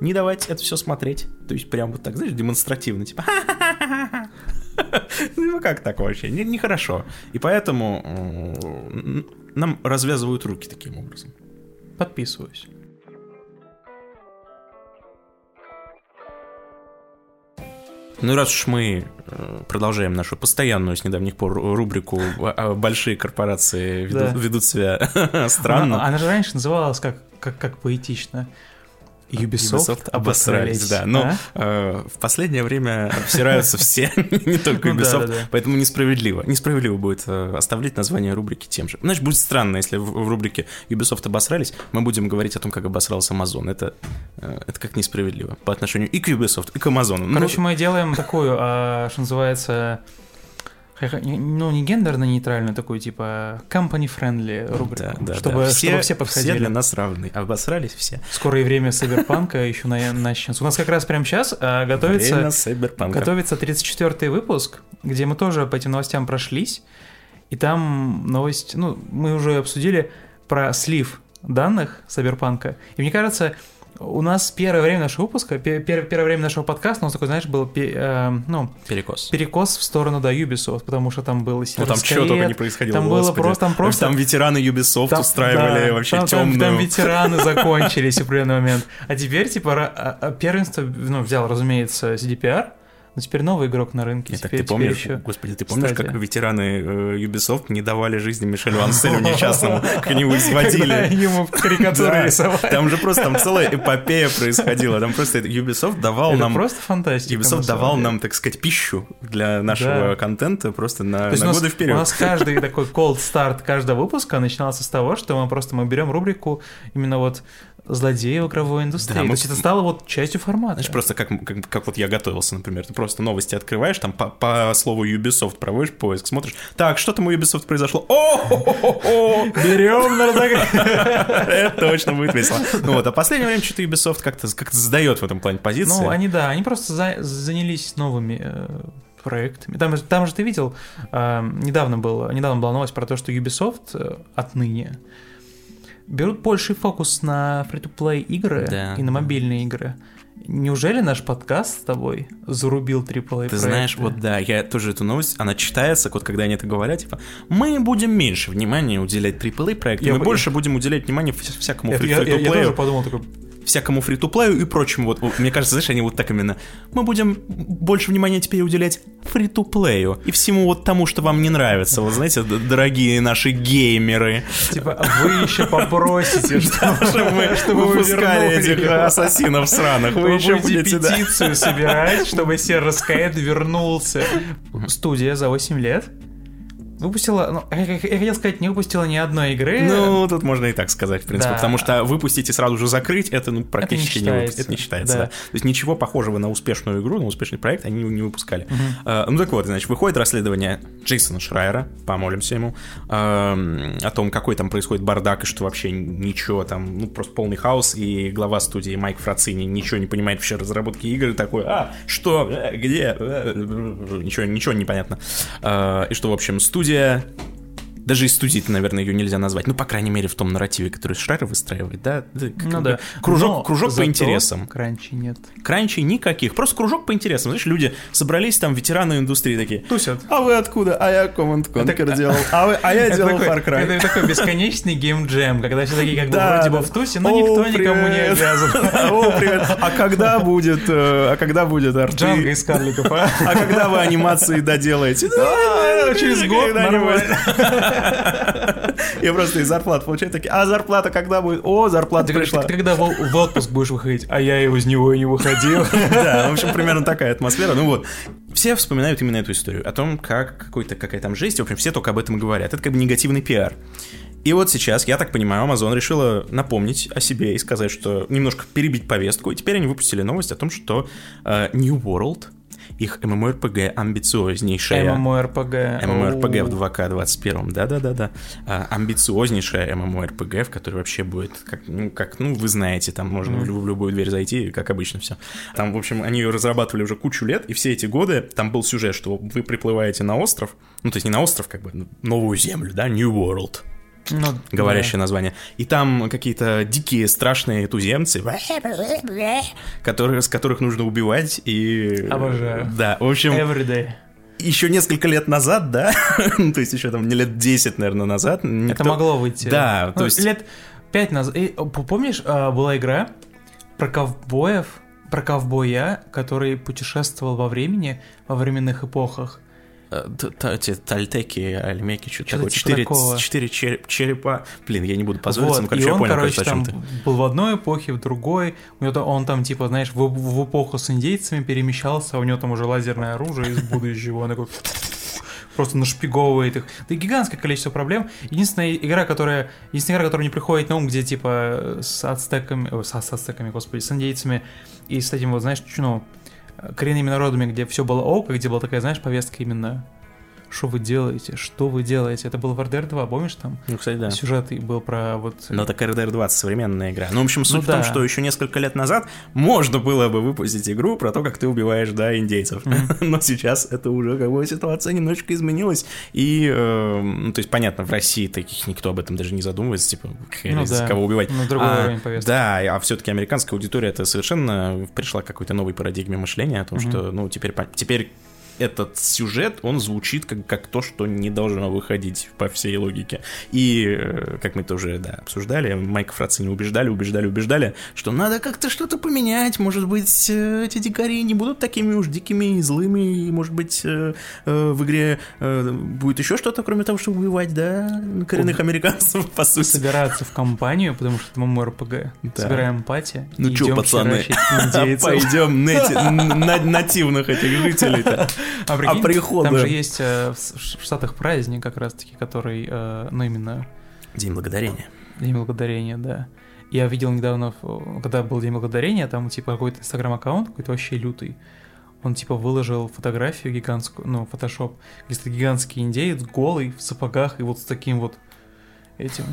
B: не давать это все смотреть. То есть прям вот так, знаешь, демонстративно, типа [LAUGHS] [LAUGHS] Ну как так вообще? Не- Нехорошо. И поэтому нам развязывают руки таким образом.
A: Подписываюсь.
B: Ну, и раз уж мы э, продолжаем нашу постоянную с недавних пор рубрику а, «Большие корпорации ведут,
A: Да.
B: ведут себя [LAUGHS] странно»,
A: Она, она же раньше называлась как, как, как поэтично. Ubisoft,
B: обосрались, да. Но
A: А?
B: э, в последнее время обсираются все, [LAUGHS] не только
A: Ну
B: Ubisoft, поэтому несправедливо. Несправедливо будет э, оставлять название рубрики тем же. Значит, будет странно, если в, рубрике Ubisoft обосрались, мы будем говорить о том, как обосрался Amazon. Это, э, это как несправедливо по отношению и к Ubisoft, и к Amazon. Ну,
A: Короче, мы делаем такую, а, что называется, ну, не гендерно-нейтральную, такую, типа, company-friendly рубрику,
B: да, да,
A: чтобы,
B: да.
A: чтобы все подходили.
B: для нас равны. Обосрались все.
A: Скоро и время Сайберпанка еще на- начнется. У нас как раз прямо сейчас а, готовится... Готовится 34-й выпуск, где мы тоже по этим новостям прошлись. И там новость, ну, мы уже обсудили про слив данных Сайберпанка. И мне кажется, у нас первое время нашего выпуска, пе- пер- первое время нашего подкаста, у нас такой, знаешь, был пе- э, ну,
B: Перекос.
A: перекос в сторону, да, Ubisoft, потому что там был и
B: Ну там что только не происходило.
A: там было просто- там просто-
B: Там ветераны Ubisoft
A: там-
B: устраивали
A: да,
B: вообще
A: там, там-
B: темную.
A: Там, ветераны [LAUGHS] закончились в определенный момент. А теперь, типа, а- а первенство, ну, взял, разумеется, CDPR, но теперь новый игрок на рынке.
B: Нет, так
A: теперь,
B: ты помнишь,
A: еще...
B: господи, ты помнишь,
A: Кстати.
B: как ветераны э, Ubisoft не давали жизни Мишелю Анселю несчастному, как они его изводили.
A: Ему карикатуры рисовали.
B: Там же просто там целая эпопея происходила. Там просто Ubisoft давал нам...
A: просто фантастика.
B: Ubisoft давал нам, так сказать, пищу для нашего контента просто на, годы вперед.
A: у нас каждый такой cold старт каждого выпуска начинался с того, что мы просто мы берем рубрику именно вот злодеи в игровой индустрии.
B: Да,
A: То
B: мы-
A: есть это стало вот частью формата.
B: Знаешь, просто как, как, как вот я готовился, например, ты просто новости открываешь, там по, по слову Ubisoft проводишь поиск, смотришь, так, что там у Ubisoft произошло? О,
A: Берем на. [LAUGHS]
B: Это точно будет весело. Ну вот, а последнее время что-то Ubisoft как-то как сдает в этом плане позиции.
A: Ну, они, да, они просто за- занялись новыми э, проектами. Там, же- там же ты видел, э, недавно, было, недавно была новость про то, что Ubisoft э, отныне берут больший фокус на free-to-play игры
B: Да.
A: и на мобильные игры. Неужели наш подкаст с тобой зарубил AAA
B: Ты знаешь, вот да, я тоже эту новость, она читается, вот когда они это говорят, типа, мы будем меньше внимания уделять AAA проектам,
A: Я
B: мы
A: бы-
B: больше будем уделять внимание вся- всякому
A: я, я- я- я тоже подумал такой,
B: всякому фри-то-плею и прочему. Вот, мне кажется, знаешь, они вот так именно, мы будем больше внимания теперь уделять фри-то-плею и всему вот тому, что вам не нравится. Вот знаете, дорогие наши геймеры,
A: типа, «А вы еще попросите, [LAUGHS] чтобы
B: мы [LAUGHS]
A: чтобы
B: выпускали этих
A: его».
B: ассасинов сраных. Вы еще
A: будете петицию собирать, чтобы Skype вернулся. Студия за 8 лет выпустила, ну, я, хотел сказать, не выпустила ни одной игры.
B: Ну, тут можно и так сказать, в принципе,
A: Да.
B: потому что выпустить и сразу же закрыть, это ну, практически не,
A: считается.
B: выпустить, это не считается.
A: Да.
B: да. То есть ничего похожего на успешную игру, на успешный проект они не выпускали. А, ну так вот, значит, выходит расследование Джейсона Шрайера, помолимся ему, а, о том, какой там происходит бардак и что вообще ничего там, ну просто полный хаос, и глава студии Майк Фрацини ничего не понимает вообще разработки игр, и такой, а, что, Э, где, Э, ничего, ничего не понятно. А, и что, в общем, студия 去 даже из студии наверное, ее нельзя назвать. Ну, по крайней мере, в том нарративе, который Шрайер выстраивает, да?
A: Ну да.
B: Кружок,
A: Но
B: кружок по интересам.
A: Кранчи нет.
B: Кранчей никаких. Просто кружок по интересам. Знаешь, люди собрались там, ветераны индустрии такие.
A: Тусят.
B: А вы откуда? А я Command Conquer
A: Это-
B: делал. А, вы- а я делал
A: такой,
B: Far Cry.
A: это такой бесконечный геймджем, когда все такие как бы вроде бы в тусе, но никто никому не обязан. [LAUGHS]
B: О, привет. А когда будет, э, а когда будет арты?
A: Джанго из карликов, а?
B: А когда вы анимации доделаете?
A: А, через год
B: Когда-нибудь. Я просто и зарплату получаю такие, а зарплата когда будет? О, зарплата пришла.
A: когда в, в отпуск будешь выходить, а я его из него и не выходил. [LAUGHS]
B: Да, в общем, примерно такая атмосфера. Ну вот, все вспоминают именно эту историю, о том, как какой-то, какая там жесть, в общем, все только об этом и говорят. Это как бы негативный пиар. И вот сейчас, я так понимаю, Amazon решила напомнить о себе и сказать, что немножко перебить повестку. И теперь они выпустили новость о том, что э, New World их MMORPG амбициознейшая.
A: MMORPG.
B: MMORPG в 2К21, да-да-да-да. А, амбициознейшая MMORPG, в которой вообще будет, как, ну, как, ну, вы знаете, там можно mm. в любую дверь зайти, как обычно все. Там, в общем, они ее разрабатывали уже кучу лет, и все эти годы там был сюжет, что вы приплываете на остров, ну, то есть не на остров, как бы, новую землю, да, New World, ну, говорящее да. название. И там какие-то дикие, страшные туземцы, которые, с которых нужно убивать и...
A: Обожаю.
B: Да, в общем...
A: Everyday.
B: Еще несколько лет назад, да, [LAUGHS] то есть еще там не лет 10, наверное, назад.
A: Никто... Это могло выйти.
B: Да,
A: то есть... Лет 5 назад. И, помнишь, а, была игра про ковбоев, про ковбоя, который путешествовал во времени, во временных эпохах.
B: Эти тальтеки, альмеки, что-то такое. Типа четыре, четыре черепа. Блин, я не буду позволить,
A: вот. короче, и он, я понял, короче, там был в одной эпохе, в другой. У него он там, типа, знаешь, в, в эпоху с индейцами перемещался, у него там уже лазерное оружие из будущего. Он такой [LAUGHS] просто нашпиговывает их. Да гигантское количество проблем. Единственная игра, которая... Единственная игра, которая не приходит на ум, где, типа, с ацтеками... О, с, с ацтеками, господи, с индейцами и с этим, вот, знаешь, ну, коренными народами, где все было ок, где была такая, знаешь, повестка именно что вы делаете, что вы делаете. Это был в RDR 2, помнишь там?
B: Ну, кстати, да.
A: Сюжет был про вот...
B: Но так RDR 2 современная игра. Ну, в общем, суть ну, в том, да. что еще несколько лет назад можно было бы выпустить игру про то, как ты убиваешь, да, индейцев. Mm-hmm. [LAUGHS] Но сейчас это уже как бы ситуация немножечко изменилась. И, э, ну, то есть, понятно, в России таких никто об этом даже не задумывается, типа, ну, да. кого убивать.
A: Ну, другой а, уровень повестки.
B: Да, а все-таки американская аудитория это совершенно пришла к какой-то новой парадигме мышления о том, mm-hmm. что, ну, теперь, теперь этот сюжет, он звучит как, как то, что не должно выходить по всей логике. И, э, как мы тоже, да, обсуждали, Майка Фрацини убеждали, убеждали, убеждали, что надо как-то что-то поменять, может быть, э, эти дикари не будут такими уж дикими и злыми, и, может быть, э, в игре будет еще что-то, кроме того, чтобы убивать, да, коренных американцев, по сути.
A: Собираться в компанию, потому что это ММОРПГ. Да. Собираем пати.
B: Ну что, пацаны, [LAUGHS] пойдем нативных этих жителей-то.
A: А, прикинь, а приходы... Там же есть э, в Штатах праздник как раз-таки, который, э, ну, именно...
B: День Благодарения.
A: День Благодарения, да. Я видел недавно, когда был День Благодарения, там, типа, какой-то инстаграм-аккаунт, какой-то вообще лютый. Он, типа, выложил фотографию гигантскую, ну, фотошоп, где стоит гигантский индеец, голый, в сапогах, и вот с таким вот этим.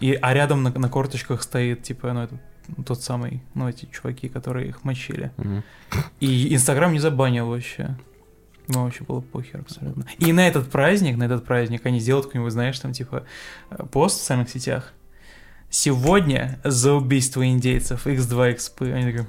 A: И, а рядом на, на корточках стоит, типа, ну, этот тот самый, ну, эти чуваки, которые их мочили. Mm-hmm. И Инстаграм не забанил вообще. Ну, вообще было похер абсолютно. И на этот праздник, на этот праздник они сделают какой-нибудь, знаешь, там типа пост в социальных сетях. Сегодня за убийство индейцев X2 XP. Они такие,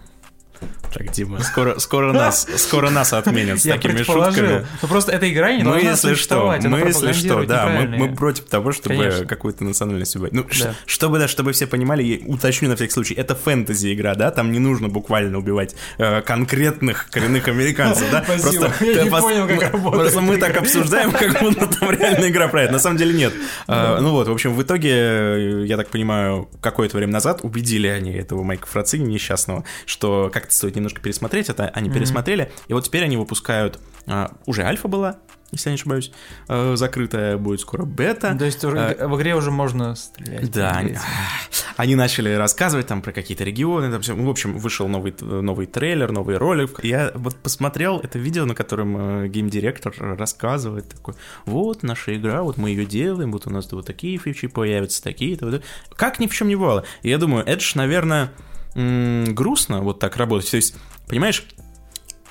B: так, Дима, скоро, скоро, нас, [LAUGHS] скоро нас отменят с такими шутками.
A: Ну просто эта игра не
B: мы, если что, мы, если что, да, мы, мы против того, чтобы какую-то национальность убивать. Ну, да. чтобы, да, чтобы все понимали, я уточню на всякий случай, это фэнтези-игра, да, там не нужно буквально убивать э, конкретных коренных американцев, да? [LAUGHS]
A: Спасибо, просто, я не пос... понял, как работает.
B: Просто мы так обсуждаем, как будто там реальная игра про это. На самом деле нет. А, ну вот, в общем, в итоге, я так понимаю, какое-то время назад убедили они этого Майка Фрацини несчастного, что как как стоит немножко пересмотреть это, они mm-hmm. пересмотрели, и вот теперь они выпускают, а, уже альфа была, если я не ошибаюсь, э, закрытая будет скоро бета.
A: То есть э, в игре уже можно стрелять.
B: Да, они, они начали рассказывать там про какие-то регионы, там все. в общем, вышел новый, новый трейлер, новый ролик. Я вот посмотрел это видео, на котором э, геймдиректор рассказывает такой, вот наша игра, вот мы ее делаем, вот у нас вот такие фичи появятся, такие-то. Вот. Как ни в чем не бывало. И я думаю, это ж, наверное, грустно вот так работать. То есть, понимаешь,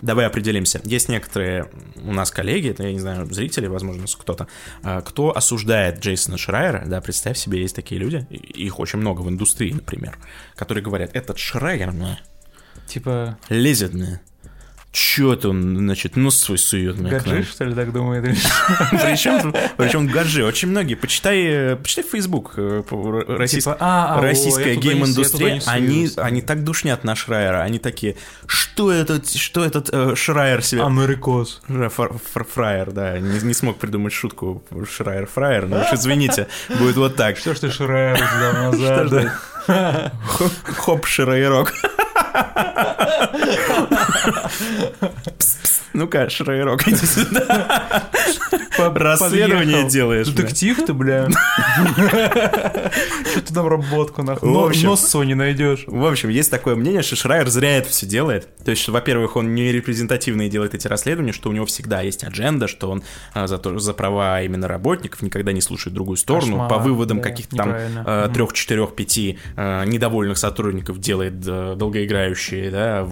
B: давай определимся. Есть некоторые у нас коллеги, я не знаю, зрители, возможно, кто-то, а, кто осуждает Джейсона Шрайера, да, представь себе, есть такие люди, их очень много в индустрии, например, которые говорят, этот Шрайер, ну,
A: типа...
B: Лезет, мне. Чё это он, значит, нос свой сует мне
A: Гаджи, что ли, так думает? [LAUGHS]
B: Причем, причем гаджи. Очень многие. Почитай, почитай Facebook. Э, типа, а, а, российская гейм-индустрия. Они, они так душнят на Шрайера. Они такие, что этот, что этот э, Шрайер себе...
A: Америкос.
B: Фраер, да. Не, не смог придумать шутку Шрайер-фраер. Но уж извините, [LAUGHS] будет вот так.
A: Что ж ты Шрайер [LAUGHS] назад?
B: Хоп, Шрайерок. Ну-ка, Шрайрок, иди сюда. Расследование делаешь.
A: Детектив ты, бля. Что ты там работку нахуй? Нос Sony найдешь.
B: В общем, есть такое мнение, что Шрайер зря это все делает. То есть, во-первых, он не репрезентативно делает эти расследования, что у него всегда есть адженда, что он а, за, то, за права именно работников никогда не слушает другую сторону. Кошмар, по выводам да, каких-то там а, трех, четырех, пяти а, недовольных сотрудников делает долгоиграющие, да,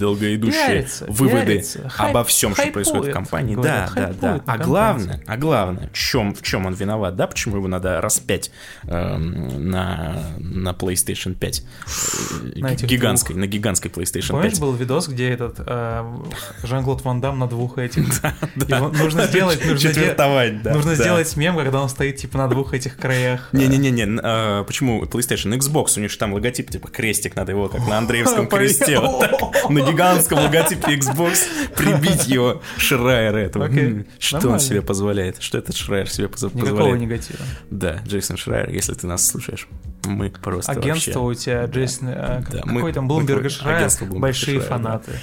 B: долгоидущие пиарится, выводы пиарится, обо всем, хайпует, что происходит в компании. Говорят, да, да, да. А главное, а главное, в чем, в чем он виноват, да, почему его надо распять э, на, на PlayStation 5? На гигантской, двух. на гигантской PlayStation
A: Помнишь,
B: 5.
A: был видос, где этот э, Жан-Клод Ван Дам на двух этих? [LAUGHS] Да, Нужно сделать... Да. Нужно сделать мем, когда он стоит, типа, на двух этих краях.
B: Не-не-не, а, почему PlayStation? Xbox, у них же там логотип, типа, крестик, надо его как на [LAUGHS] Андреевском кресте. На гигантском логотипе Xbox прибить его Шрайера этого. Okay. Что Нормально. он себе позволяет? Что этот Шрайер себе позволяет?
A: Никакого негатива.
B: Да, Джейсон Шрайер, если ты нас слушаешь, мы просто
A: Агентство
B: вообще...
A: у тебя, Джейсон, да, какой мы, там, Блумберг и Шрайер, большие Шрайер, фанаты.
B: Да.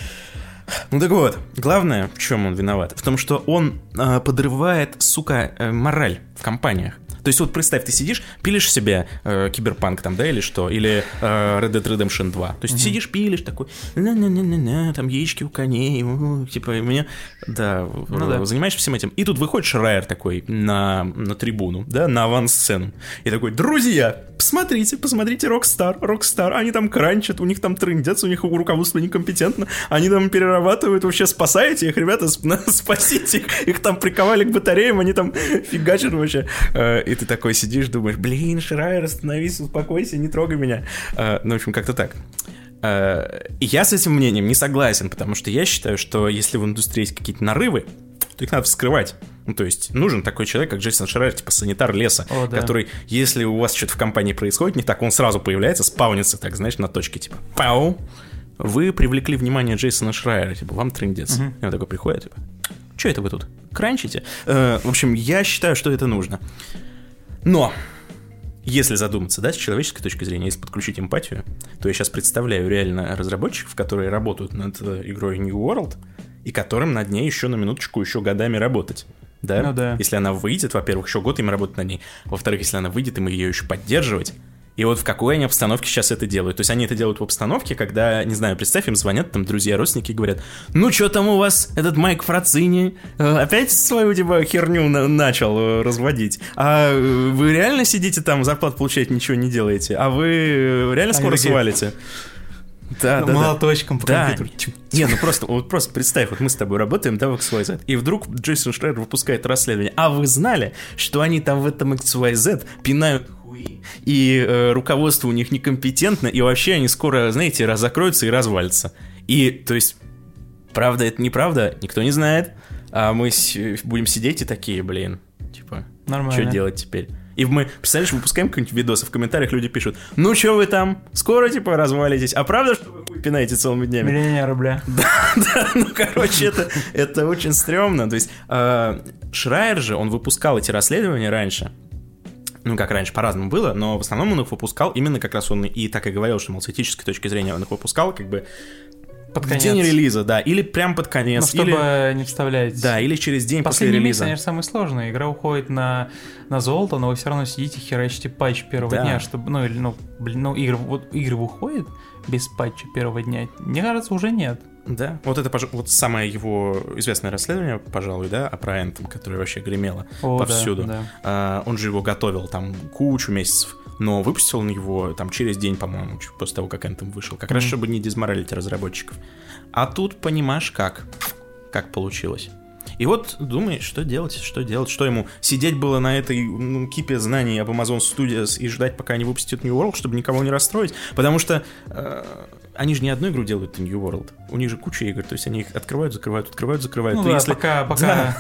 B: Ну так вот, главное, в чем он виноват? В том, что он э, подрывает, сука, э, мораль в компаниях. То есть вот представь, ты сидишь, пилишь себе э, киберпанк там, да, или что, или э, Red Dead Redemption 2. То есть mm-hmm. сидишь, пилишь такой, на-на-на-на-на, там яички у коней, у, типа, меня, да, ну, да, занимаешься всем этим. И тут выходит Шрайер такой на, на трибуну, да, на авансцену, и такой, друзья, посмотрите, посмотрите Rockstar, Rockstar, они там кранчат, у них там трындец, у них руководство некомпетентно, они там перерабатывают, вообще спасаете их, ребята, [LAUGHS] спасите их, их там приковали к батареям, они там фигачат вообще. Э, и ты такой сидишь, думаешь, блин, Шрайер, остановись, успокойся, не трогай меня. А, ну, в общем, как-то так. А, я с этим мнением не согласен, потому что я считаю, что если в индустрии есть какие-то нарывы, то их надо вскрывать. Ну, то есть нужен такой человек, как Джейсон Шрайер, типа санитар леса, О, да. который, если у вас что-то в компании происходит не так, он сразу появляется, спаунится, так, знаешь, на точке, типа, пау, вы привлекли внимание Джейсона Шрайера, типа, вам трындец. Угу. И он такой приходит, типа, что это вы тут, кранчите? Э, в общем, я считаю, что это нужно. Но, если задуматься, да, с человеческой точки зрения, если подключить эмпатию, то я сейчас представляю реально разработчиков, которые работают над э, игрой New World, и которым над ней еще на минуточку еще годами работать. Да?
A: Ну да.
B: Если она выйдет, во-первых, еще год им работать над ней. Во-вторых, если она выйдет, им ее еще поддерживать. И вот в какой они обстановке сейчас это делают. То есть они это делают в обстановке, когда, не знаю, представь, им звонят там друзья, родственники и говорят, ну что там у вас, этот Майк Фрацини э, опять свою типа херню на начал э, разводить? А э, вы реально сидите там, зарплату получаете, ничего не делаете? А вы реально скоро они свалите?
A: Да, да, молоточком да. по
B: да. компьютеру. Не, ну просто, вот просто представь, вот мы с тобой работаем, да, в XYZ, и вдруг Джейсон Шрайер выпускает расследование. А вы знали, что они там в этом XYZ пинают и э, руководство у них некомпетентно, и вообще они скоро, знаете, разокроются и развалятся. И, то есть, правда это неправда, никто не знает, а мы будем сидеть и такие, блин, типа, Нормально. что делать теперь? И мы, представляешь, выпускаем какие-нибудь видосы, в комментариях люди пишут, ну что вы там, скоро, типа, развалитесь, а правда, что вы хуй пинаете целыми днями?
A: Миллионер, бля. [LAUGHS]
B: Да, да, ну, короче, это, это очень стрёмно. То есть, э, Шрайер же, он выпускал эти расследования раньше, ну, как раньше, по-разному было, но в основном он их выпускал именно как раз он и так и говорил, что, мол, с этической точки зрения он их выпускал как бы
A: под конец.
B: В день релиза, да, или прям под конец.
A: Ну, чтобы
B: или...
A: не вставлять.
B: Да, или через день Последний после релиза.
A: конечно, самый сложный. Игра уходит на, на золото, но вы все равно сидите херачите патч первого да. дня, чтобы, ну, или, ну, блин, ну, игры, вот игры выходят без патча первого дня. Мне кажется, уже нет.
B: Да, вот это вот самое его известное расследование, пожалуй, да, о про Anthem, которое вообще гремело О, повсюду. Да, да. А, он же его готовил там кучу месяцев, но выпустил он его там через день, по-моему, после того, как Anthem вышел, как mm-hmm. раз чтобы не дезморалить разработчиков. А тут понимаешь как, как получилось. И вот думаешь, что делать, что делать, что ему сидеть было на этой ну, кипе знаний об Amazon Studios и ждать, пока они выпустят New World, чтобы никого не расстроить, потому что э, они же не одну игру делают New World, у них же куча игр, то есть они их открывают, закрывают, открывают, закрывают.
A: Ну да, если... пока, пока...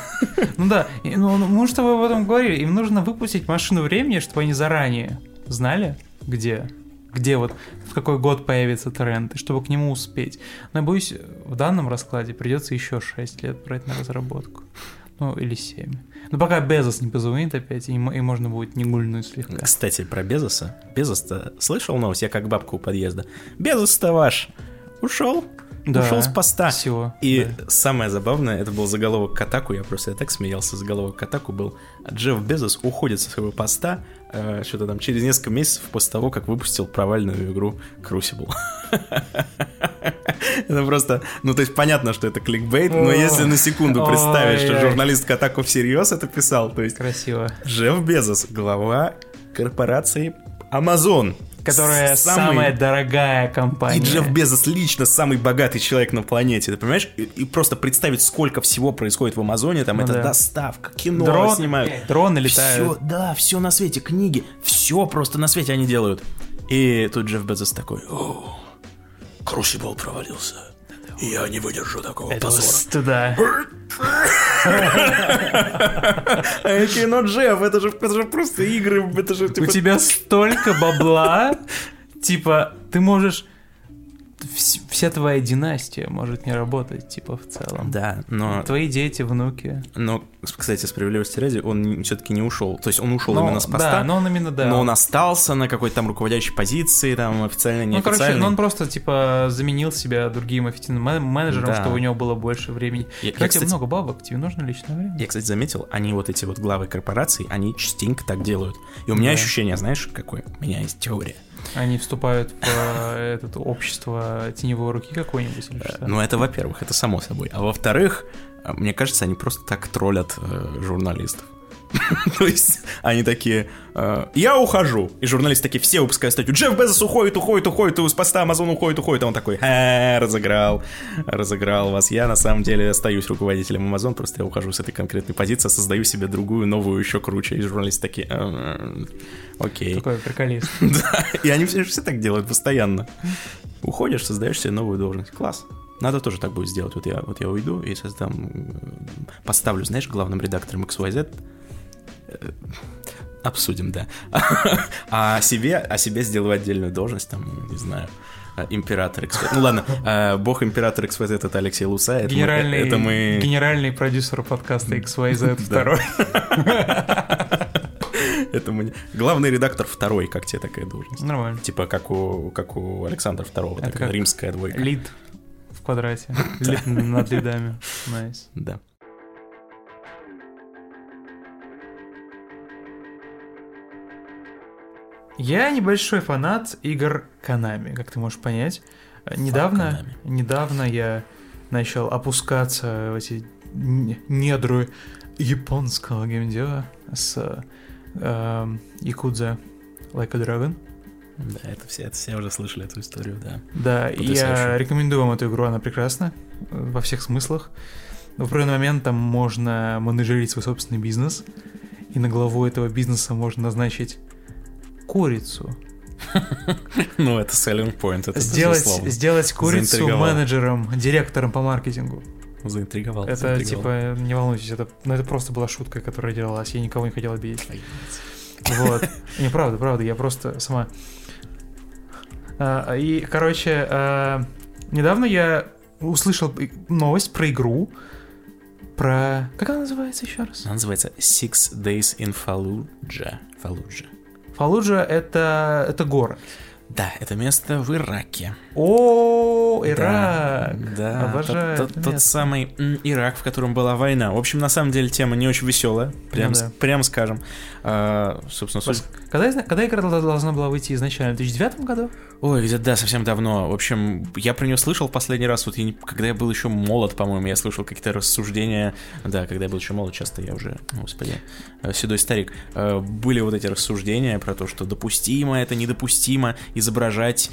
A: Ну да, ну мы с тобой об этом говорили, им нужно выпустить машину времени, чтобы они заранее знали, где где вот в какой год появится тренд, и чтобы к нему успеть. Но я боюсь, в данном раскладе придется еще 6 лет брать на разработку. Ну, или 7. Ну, пока Безос не позвонит опять, и, и можно будет не гульнуть слегка.
B: Кстати, про Безоса. Безос-то слышал новость? Я как бабка у подъезда. Безос-то ваш ушел
A: Да,
B: ушел с поста.
A: Все.
B: И самое забавное, это был заголовок Катаку, я просто я так смеялся, заголовок Катаку был Джефф Безос уходит со своего поста э, что-то там через несколько месяцев после того, как выпустил провальную игру Crucible. [LAUGHS] Это просто, ну то есть понятно, что это кликбейт, но если на секунду представить, что журналист Катаку всерьез это писал, то есть...
A: Красиво.
B: Джефф Безос, глава корпорации Amazon,
A: которая самый... самая дорогая компания.
B: И Джефф Безос лично самый богатый человек на планете, ты понимаешь? И, и просто представить, сколько всего происходит в Амазоне, там ну, это да. доставка, кино Дрон, снимают.
A: Дроны летают.
B: Все, да, все на свете, книги, все просто на свете они делают. И тут Джефф Безос такой, Крусибл провалился. Я не выдержу такого
A: Это
B: позора.
A: стыда.
B: А кино Джефф, это же, это же просто игры, это же...
A: Типа... У тебя столько бабла, типа, ты можешь вся твоя династия может не работать, типа, в целом.
B: Да, но...
A: Твои дети, внуки.
B: Но, кстати, справедливости ради, он все-таки не ушел. То есть он ушел но, именно с поста.
A: Да, но он именно, да.
B: Но он остался на какой-то там руководящей позиции, там, официально,
A: неофициально. Ну, короче, ну, он просто, типа, заменил себя другим официальным менеджером, да. чтобы у него было больше времени. Я, кстати, я, кстати, много бабок, тебе нужно личное время.
B: Я, кстати, заметил, они вот эти вот главы корпораций, они частенько так делают. И у меня да. ощущение, знаешь, какое? У меня есть теория
A: они вступают в э, это общество теневой руки какой-нибудь что?
B: Ну, это во-первых, это само собой. А во-вторых, э, мне кажется, они просто так троллят э, журналистов. [LAUGHS] То есть они такие, э, я ухожу. И журналисты такие, все выпускают статью, Джефф Безос уходит, уходит, уходит, из поста Амазон уходит, уходит. А он такой, э, разыграл, разыграл вас. Я на самом деле остаюсь руководителем Амазон, просто я ухожу с этой конкретной позиции, создаю себе другую, новую, еще круче. И журналисты такие, «Э, окей.
A: Такой приколист. [LAUGHS]
B: Да, и они все, все так делают постоянно. Уходишь, создаешь себе новую должность. Класс. Надо тоже так будет сделать. Вот я, вот я уйду и создам, поставлю, знаешь, главным редактором XYZ обсудим, да. [LAUGHS] а себе, а себе сделаю отдельную должность, там, не знаю, император XYZ. Ну ладно, а, бог император XYZ это Алексей Луса. Это
A: генеральный,
B: мы, это мы...
A: генеральный продюсер подкаста XYZ второй. [LAUGHS]
B: Это мы... Главный редактор второй, как тебе такая должность?
A: Нормально.
B: Типа как у, как у Александра второго, такая римская двойка.
A: Lead в квадрате. Lead над lead ами. Nice.
B: Да.
A: Я небольшой фанат игр Konami, как ты можешь понять. Недавно, недавно я начал опускаться в эти недры японского геймдева с э, Якудза Like a Dragon.
B: Да, это все, это все уже слышали эту историю, да.
A: Да, и я рекомендую вам эту игру, она прекрасна во всех смыслах. В определенный момент там можно менеджерить свой собственный бизнес, и на главу этого бизнеса можно назначить курицу. [LAUGHS]
B: Ну, это selling point, это
A: сделать, сделать курицу менеджером, директором по маркетингу.
B: Заинтриговал.
A: Это
B: заинтриговал.
A: типа, не волнуйтесь, это, ну, это просто была шутка, которая делалась, я никого не хотел обидеть. Вот. Не, правда, правда, я просто сама... А, и, короче, а, недавно я услышал новость про игру, про... Как она называется еще раз?
B: Она называется Six Days in Fallujah. Fallujah.
A: Фалуджа это, это город.
B: Да, это место в Ираке.
A: О, Ирак!
B: Да, Обожаю тот, тот, тот самый Ирак, в котором была война. В общем, на самом деле тема не очень веселая, прям, ну, да. прям скажем. А, собственно,
A: суть... когда, когда игра должна была выйти изначально? В 2009 году?
B: Ой, где-то да, совсем давно. В общем, я про нее слышал последний раз, вот я не, когда я был еще молод, по-моему, я слышал какие-то рассуждения. Да, когда я был еще молод, часто я уже, господи, э, седой старик. Э, были вот эти рассуждения про то, что допустимо это, недопустимо изображать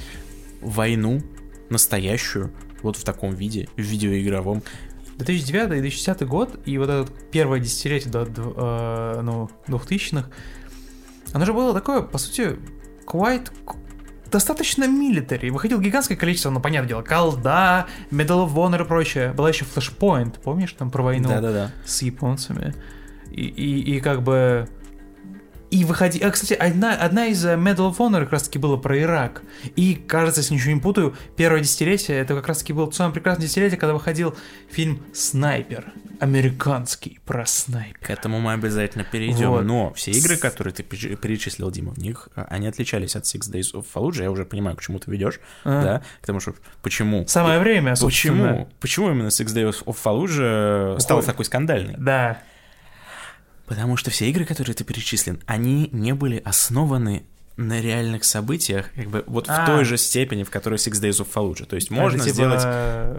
B: войну настоящую вот в таком виде, в видеоигровом.
A: 2009 и 2010 год, и вот это первое десятилетие до э, ну, 2000-х, оно же было такое, по сути, quite достаточно милитари. Выходило гигантское количество, ну, понятное дело, колда, Medal of Honor и прочее. Была еще Flashpoint, помнишь, там про войну
B: Да-да-да.
A: с японцами. И, и, и как бы И выходи... А, кстати, одна, одна из э, Medal of Honor как раз-таки была про Ирак. И, кажется, если ничего не путаю, первое десятилетие, это как раз-таки было самое прекрасное десятилетие, когда выходил фильм «Снайпер». Американский про снайпер.
B: К этому мы обязательно перейдем. Вот. Но все игры, которые ты перечислил, Дима, в них э, они отличались от Six Days of Fallujah. Я уже понимаю, к чему ты ведешь. А. Да, к тому, что почему...
A: Самое время.
B: Почему, почему именно Six Days of Fallujah стал такой скандальный?
A: Да.
B: Потому что все игры, которые ты перечислен, они не были основаны на реальных событиях, как бы вот а. в той же степени, в которой Six Days of Fallujah. То есть можно это, типа... сделать...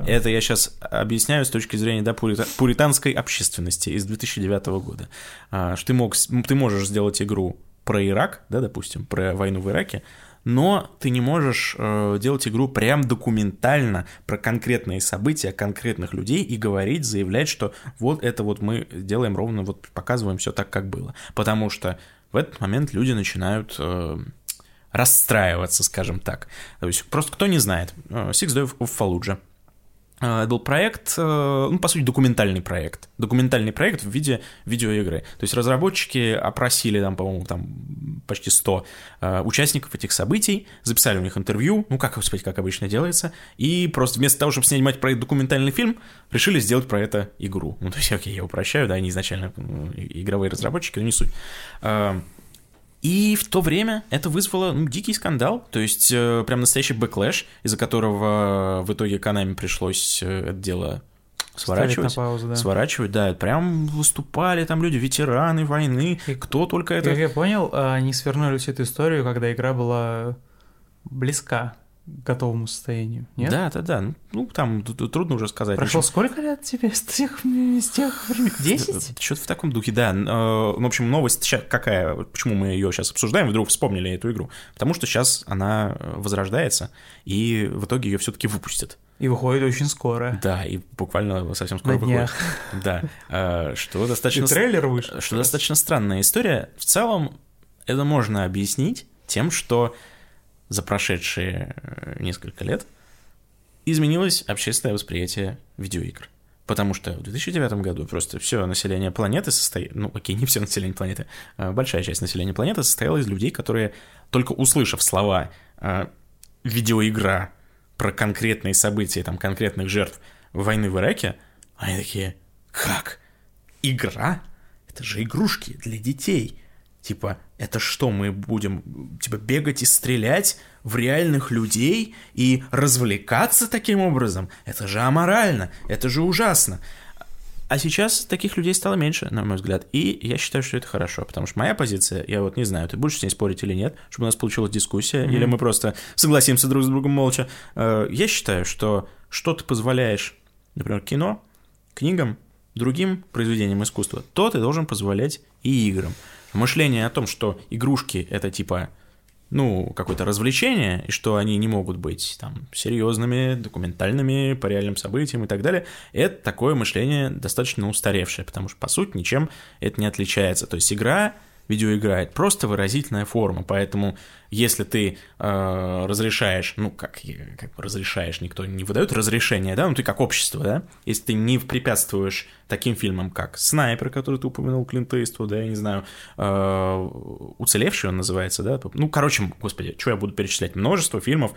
B: Это я сейчас объясняю с точки зрения да, пурита... пуританской общественности из 2009 года. А, что ты, мог... ты можешь сделать игру про Ирак, да, допустим, про войну в Ираке, но ты не можешь э, делать игру прям документально про конкретные события конкретных людей и говорить, заявлять, что вот это вот мы делаем ровно, вот показываем все так, как было. Потому что в этот момент люди начинают э, расстраиваться, скажем так. То есть просто кто не знает, э, Six Days of Fallujah это был проект, э, ну, по сути, документальный проект. Документальный проект в виде видеоигры. То есть разработчики опросили там, по-моему, там почти 100 э, участников этих событий, записали у них интервью, ну, как, господи, как обычно делается, и просто вместо того, чтобы снимать про это документальный фильм, решили сделать про это игру. Ну, то есть, окей, я упрощаю, да, они изначально игровые разработчики, но не суть. И в то время это вызвало ну, дикий скандал, то есть э, прям настоящий backlash, из-за которого в итоге Konami пришлось э, это дело сворачивать.
A: паузу, да.
B: Сворачивать, да. Прям выступали там люди, ветераны войны, и, кто только это...
A: Как я понял, они свернули всю эту историю, когда игра была близка готовому состоянию, нет?
B: Да, да, да. Ну, там трудно уже сказать.
A: Прошло Еще... сколько лет тебе с тех, с тех времен? [LAUGHS] Десять?
B: Что-то в таком духе, да. Э, в общем, новость сейчас какая? Почему мы ее сейчас обсуждаем? Вдруг вспомнили эту игру? Потому что сейчас она э, возрождается, и в итоге ее все-таки выпустят.
A: И выходит очень скоро.
B: Да, и буквально совсем скоро
A: На выходит.
B: Да. Э, что достаточно... И
A: трейлер вышел.
B: Что достаточно странная история. В целом, это можно объяснить тем, что за прошедшие э, несколько лет изменилось общественное восприятие видеоигр. Потому что в 2009 году просто все население планеты состоит, ну окей, не все население планеты, а большая часть населения планеты состояла из людей, которые, только услышав слова э, видеоигра про конкретные события, там, конкретных жертв войны в Ираке, они такие, как? Игра? Это же игрушки для детей. Типа, это что, мы будем, типа, бегать и стрелять в реальных людей и развлекаться таким образом? Это же аморально, это же ужасно. А сейчас таких людей стало меньше, на мой взгляд. И я считаю, что это хорошо, потому что моя позиция, я вот не знаю, ты будешь с ней спорить или нет, чтобы у нас получилась дискуссия, mm-hmm. или мы просто согласимся друг с другом молча. Э, я считаю, что что ты позволяешь, например, кино, книгам, другим произведениям искусства, то ты должен позволять и играм мышление о том, что игрушки это типа ну, какое-то развлечение, и что они не могут быть там серьезными, документальными, по реальным событиям и так далее, это такое мышление достаточно устаревшее, потому что, по сути, ничем это не отличается. То есть игра видеоигра, это просто выразительная форма, поэтому если ты э, разрешаешь, ну как, как разрешаешь, никто не выдает разрешение, да, ну ты как общество, да, если ты не препятствуешь таким фильмам, как «Снайпер», который ты упомянул, Клинт да, я не знаю, э, «Уцелевший» он называется, да, ну, короче, господи, что я буду перечислять, множество фильмов,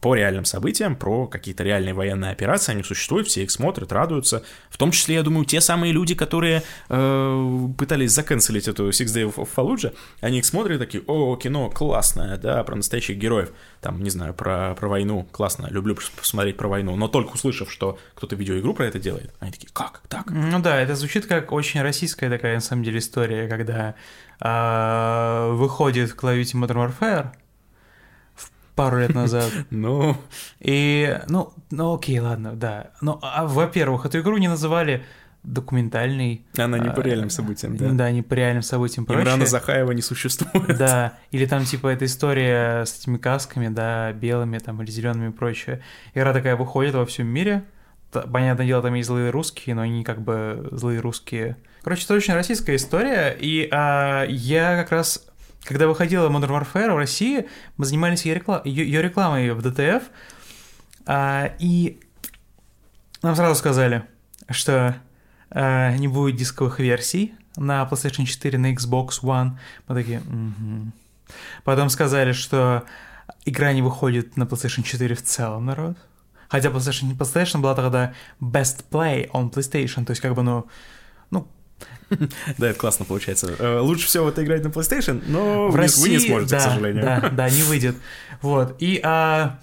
B: по реальным событиям, про какие-то реальные военные операции, они существуют, все их смотрят, радуются. В том числе, я думаю, те самые люди, которые э, пытались заканцелить эту Six Days of Fallujah, они их смотрят и такие, о, кино классное, да, про настоящих героев, там, не знаю, про, про войну, классно, люблю посмотреть про войну, но только услышав, что кто-то видеоигру про это делает, они такие, как, так?
A: Ну да, это звучит как очень российская такая, на самом деле, история, когда э, выходит Call of Duty Modern Warfare, пару лет назад. [LAUGHS]
B: Ну.
A: И, ну, ну окей, ладно, да. Ну, а, во-первых, эту игру не называли документальный.
B: Она не по а, реальным событиям, да?
A: Да, не по реальным событиям. Проще.
B: Имрана Захаева не существует.
A: Да, или там типа эта история с этими касками, да, белыми там или зелеными и прочее. Игра такая выходит во всем мире. Понятное дело, там есть злые русские, но они как бы злые русские. Короче, это очень российская история, и а, я как раз когда выходила Modern Warfare в России, мы занимались ее, реклам... ее рекламой в ДТФ, а, и нам сразу сказали, что э, не будет дисковых версий на PlayStation 4, на Xbox One. Мы такие, угу. Потом сказали, что игра не выходит на PlayStation 4 в целом, народ. Хотя PlayStation, PlayStation была тогда Best Play on PlayStation, то есть как бы, ну, ну [LAUGHS]
B: да, это классно получается. Э, лучше всего это играть на PlayStation, но в России, вы не сможете,
A: да,
B: к сожалению.
A: Да, да, не [LAUGHS] выйдет. Вот. И а,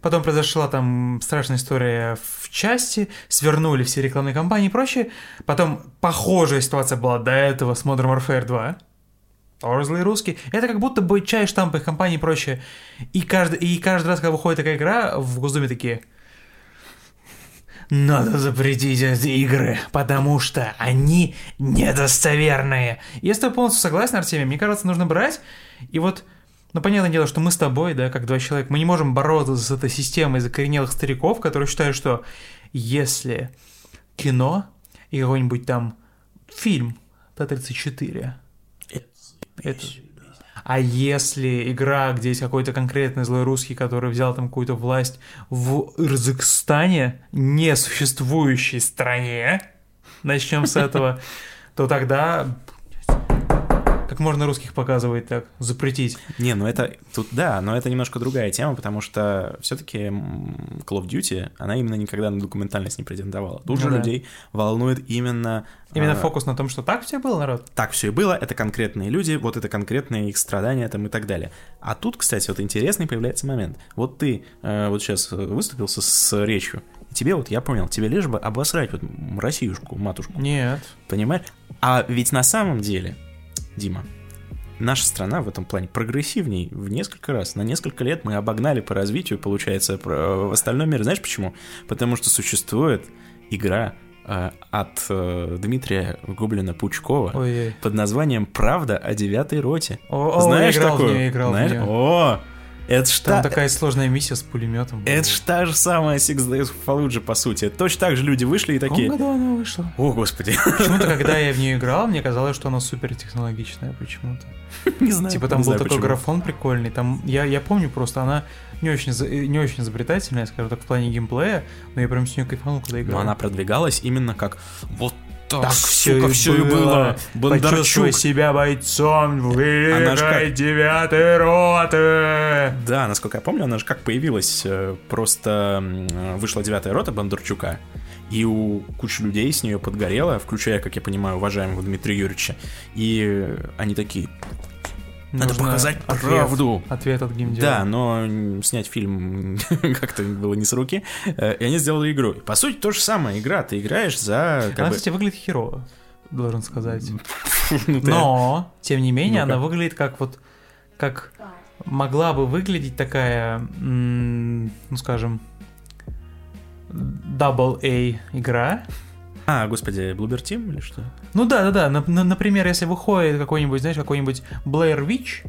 A: потом произошла там страшная история в части, свернули все рекламные кампании и прочее. Потом похожая ситуация была до этого с Modern Warfare 2. Тоже злые русские. Это как будто бы чай, штампы компании и прочее. И каждый, и каждый раз, когда выходит такая игра, в Госдуме такие – надо запретить эти игры, потому что они недостоверные. Я с тобой полностью согласен, Артемий. Мне кажется, нужно брать и вот ну, понятное дело, что мы с тобой, да, как два человека, мы не можем бороться с этой системой закоренелых стариков, которые считают, что если кино и какой-нибудь там фильм Т-34, это, а если игра, где есть какой-то конкретный злой русский, который взял там какую-то власть в Ирзакстане, несуществующей стране, начнем с этого, [LAUGHS] то тогда как можно русских показывать так? Запретить?
B: Не, ну это тут да, но это немножко другая тема, потому что все-таки Call of Duty, она именно никогда на документальность не претендовала. Тут ну, же да. людей волнует именно...
A: Именно а... фокус на том, что так все было, народ?
B: Так все и было, это конкретные люди, вот это конкретные их страдания там и так далее. А тут, кстати, вот интересный появляется момент. Вот ты э, вот сейчас выступился с речью, тебе вот, я понял, тебе лишь бы обосрать вот Россиюшку, матушку.
A: Нет.
B: Понимаешь? А ведь на самом деле Дима, наша страна в этом плане прогрессивней в несколько раз. На несколько лет мы обогнали по развитию, получается, в остальном мире. Знаешь почему? Потому что существует игра э, от э, Дмитрия Гоблина Пучкова Ой-ой. под названием «Правда о девятой роте».
A: О, Знаешь о, играл такую? В нее, играл
B: Знаешь? В нее. О, это ж
A: Там та... такая сложная миссия с пулеметом.
B: Это ж та же самая Six Days Fallujah, по сути. Точно так же люди вышли и такие... В
A: году она вышла?
B: О, господи.
A: Почему-то, когда я в нее играл, мне казалось, что она супер технологичная почему-то. [LAUGHS]
B: Не знаю.
A: Типа там был такой графон прикольный. Там я, я помню просто, она не очень, не очень изобретательная, скажем так, в плане геймплея, но я прям с нее кайфанул, когда играл.
B: Но она продвигалась именно как вот так, так все, все и было.
A: Бондарчук. Себя бойцом в великой девятой роты.
B: Да, насколько я помню, она же как появилась. Э, просто вышла девятая рота Бондарчука, и у кучи людей с нее подгорело, включая, как я понимаю, уважаемого Дмитрия Юрьевича. И они такие, надо Нужно показать ответ, правду.
A: Ответ от геймдела.
B: Да, но снять фильм [LAUGHS] как-то было не с руки. Э, и они сделали игру. По сути, то же самое. Игра. Ты играешь за...
A: Она, бы... кстати, выглядит херово, должен сказать. [LAUGHS] Ну, но, тем не менее, она выглядит как вот... Как могла бы выглядеть такая, ну, скажем, Double A игра,
B: а, господи, Bloober Team или что?
A: Ну да, да, да. Например, если выходит какой-нибудь, знаешь, какой-нибудь Blair Witch,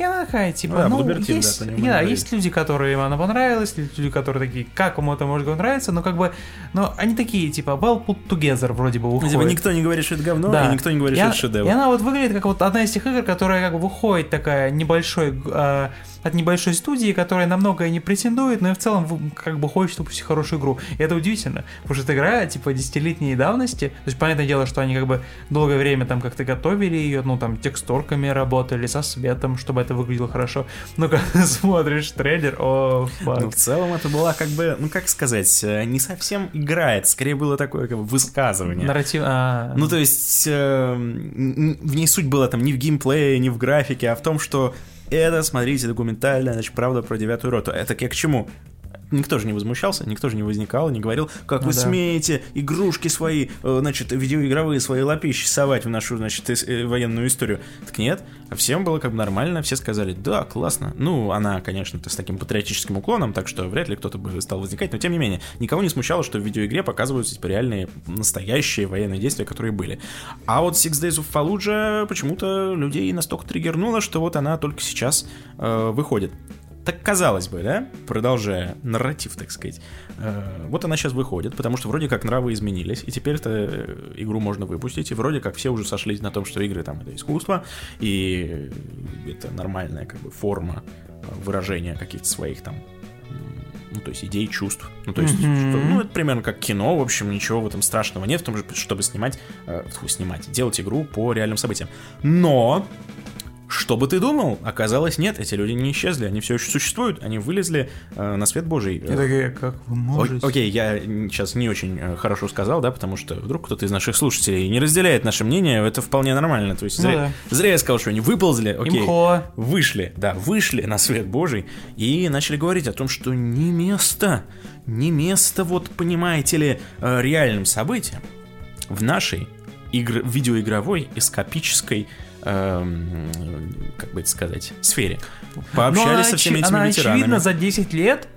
A: и она такая, типа, ну, да, ну, есть, да, да, есть люди, которые она понравилась, есть люди, которые такие, как ему это может нравиться, но как бы, но они такие, типа, well put together вроде бы выходит. Типа,
B: никто не говорит, что это говно, да. и никто не говорит, и что это шедевр.
A: И она вот выглядит как вот одна из тех игр, которая как бы выходит такая небольшой, э, от небольшой студии, которая на многое не претендует, но и в целом как бы хочет выпустить хорошую игру. И это удивительно, потому что эта игра, типа, десятилетней давности, то есть, понятное дело, что они как бы долгое время там как-то готовили ее, ну, там, текстурками работали, со светом, чтобы это выглядело хорошо. Но когда [LAUGHS] смотришь трейлер, о, фак.
B: Ну, в целом это была как бы, ну, как сказать, э, не совсем игра, это скорее было такое как бы высказывание.
A: Нарратив, а...
B: Ну, то есть, э, в ней суть была там не в геймплее, не в графике, а в том, что это, смотрите, документальная, значит, правда про девятую роту. Это я к чему? Никто же не возмущался, никто же не возникал, не говорил, как ну, вы да. смеете игрушки свои, э, значит, видеоигровые свои лапищи совать в нашу, значит, э, военную историю. Так нет, всем было как бы нормально, все сказали, да, классно. Ну, она, конечно, с таким патриотическим уклоном, так что вряд ли кто-то бы стал возникать, но тем не менее, никого не смущало, что в видеоигре показываются типа реальные, настоящие военные действия, которые были. А вот Six Days of Fallujah почему-то людей настолько триггернуло, что вот она только сейчас э, выходит. Так казалось бы, да, продолжая нарратив, так сказать, э, вот она сейчас выходит, потому что вроде как нравы изменились, и теперь это э, игру можно выпустить, и вроде как все уже сошлись на том, что игры там это искусство, и это нормальная как бы форма выражения каких-то своих там ну, то есть идей, чувств. Ну, то есть, mm-hmm. что, ну, это примерно как кино, в общем, ничего в этом страшного нет, в том, чтобы снимать, э, снимать, делать игру по реальным событиям. Но что бы ты думал? Оказалось, нет, эти люди не исчезли, они все еще существуют, они вылезли э, на свет Божий.
A: И такие, как вы можете?
B: О, окей, я сейчас не очень э, хорошо сказал, да, потому что вдруг кто-то из наших слушателей не разделяет наше мнение, это вполне нормально. То есть ну, зря, да. зря я сказал, что они выползли, окей, Имхо. вышли, да, вышли на свет Божий и начали говорить о том, что не место, не место, вот понимаете ли, э, реальным событиям в нашей игр, видеоигровой эскапической эм, как бы это сказать, сфере. Пообщались со всеми этими
A: она
B: ветеранами.
A: очевидно за 10 лет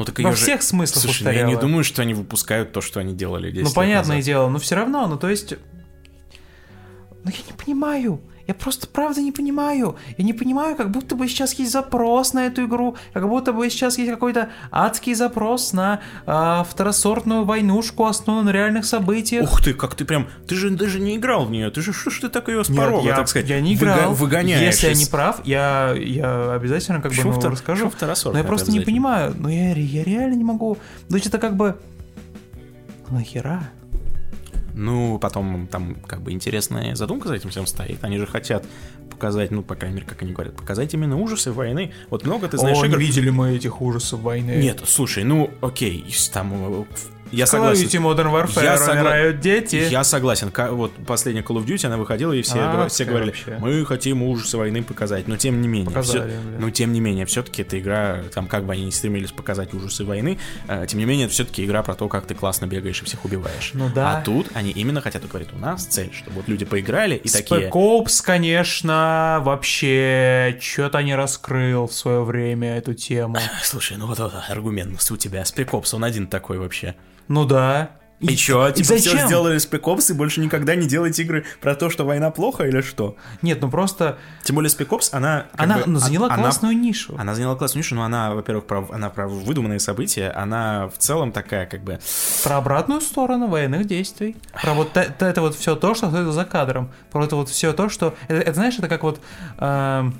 B: ну, так
A: во
B: же...
A: всех смыслах
B: Слушай, ну, я не думаю, что они выпускают то, что они делали 10
A: Ну, понятное
B: назад.
A: дело, но все равно, ну, то есть... Ну, я не понимаю. Я просто правда не понимаю. Я не понимаю, как будто бы сейчас есть запрос на эту игру, как будто бы сейчас есть какой-то адский запрос на э, второсортную войнушку, основанную на реальных событиях.
B: Ух ты, как ты прям... Ты же даже не играл в нее. Ты же что ж ты так ее с порога,
A: я,
B: так сказать,
A: я не играл.
B: Выго- выгоняешь
A: Если я не прав, я, я обязательно как бы
B: Почему
A: ну, расскажу.
B: второсортная
A: Но я просто не понимаю. Ну я, я реально не могу. То есть это как бы... Нахера?
B: Ну, потом там как бы интересная задумка за этим всем стоит. Они же хотят показать, ну, по крайней мере, как они говорят, показать именно ужасы войны. Вот много ты знаешь
A: О, не
B: игр...
A: видели мы этих ужасов войны.
B: Нет, слушай, ну, окей, там... Я
A: Call
B: согласен.
A: Duty Modern Warfare
B: Я согла-
A: умирают дети.
B: Я согласен. Вот последняя Call of Duty, она выходила, и все,
A: А,
B: говор- все говорили,
A: вообще?
B: мы хотим ужасы войны показать. Но тем не менее.
A: Показали, бля.
B: но тем не менее, все-таки эта игра, там, как бы они не стремились показать ужасы войны, э, тем не менее, это все-таки игра про то, как ты классно бегаешь и всех убиваешь.
A: Ну да.
B: А тут они именно хотят говорить, у нас цель, чтобы вот люди поиграли и такие...
A: Spec Ops, конечно, вообще что-то не раскрыл в свое время эту тему. [LAUGHS]
B: Слушай, ну вот, вот аргумент у тебя. Spec Ops, он один такой вообще.
A: Ну да.
B: И чё,
A: и
B: типа
A: зачем?
B: все сделали Ops и больше никогда не делать игры про то, что война плохо или что?
A: Нет, ну просто
B: Тем более Ops, она...
A: она
B: бы,
A: ну, заняла
B: она-
A: классную нишу.
B: Она заняла классную нишу, но она, во-первых, про, она про выдуманные события, она в целом такая, как бы...
A: Про обратную сторону военных действий. Про вот та- та- это вот все то, что за кадром. Про это вот все то, что... Это, это, знаешь, это как вот... эм,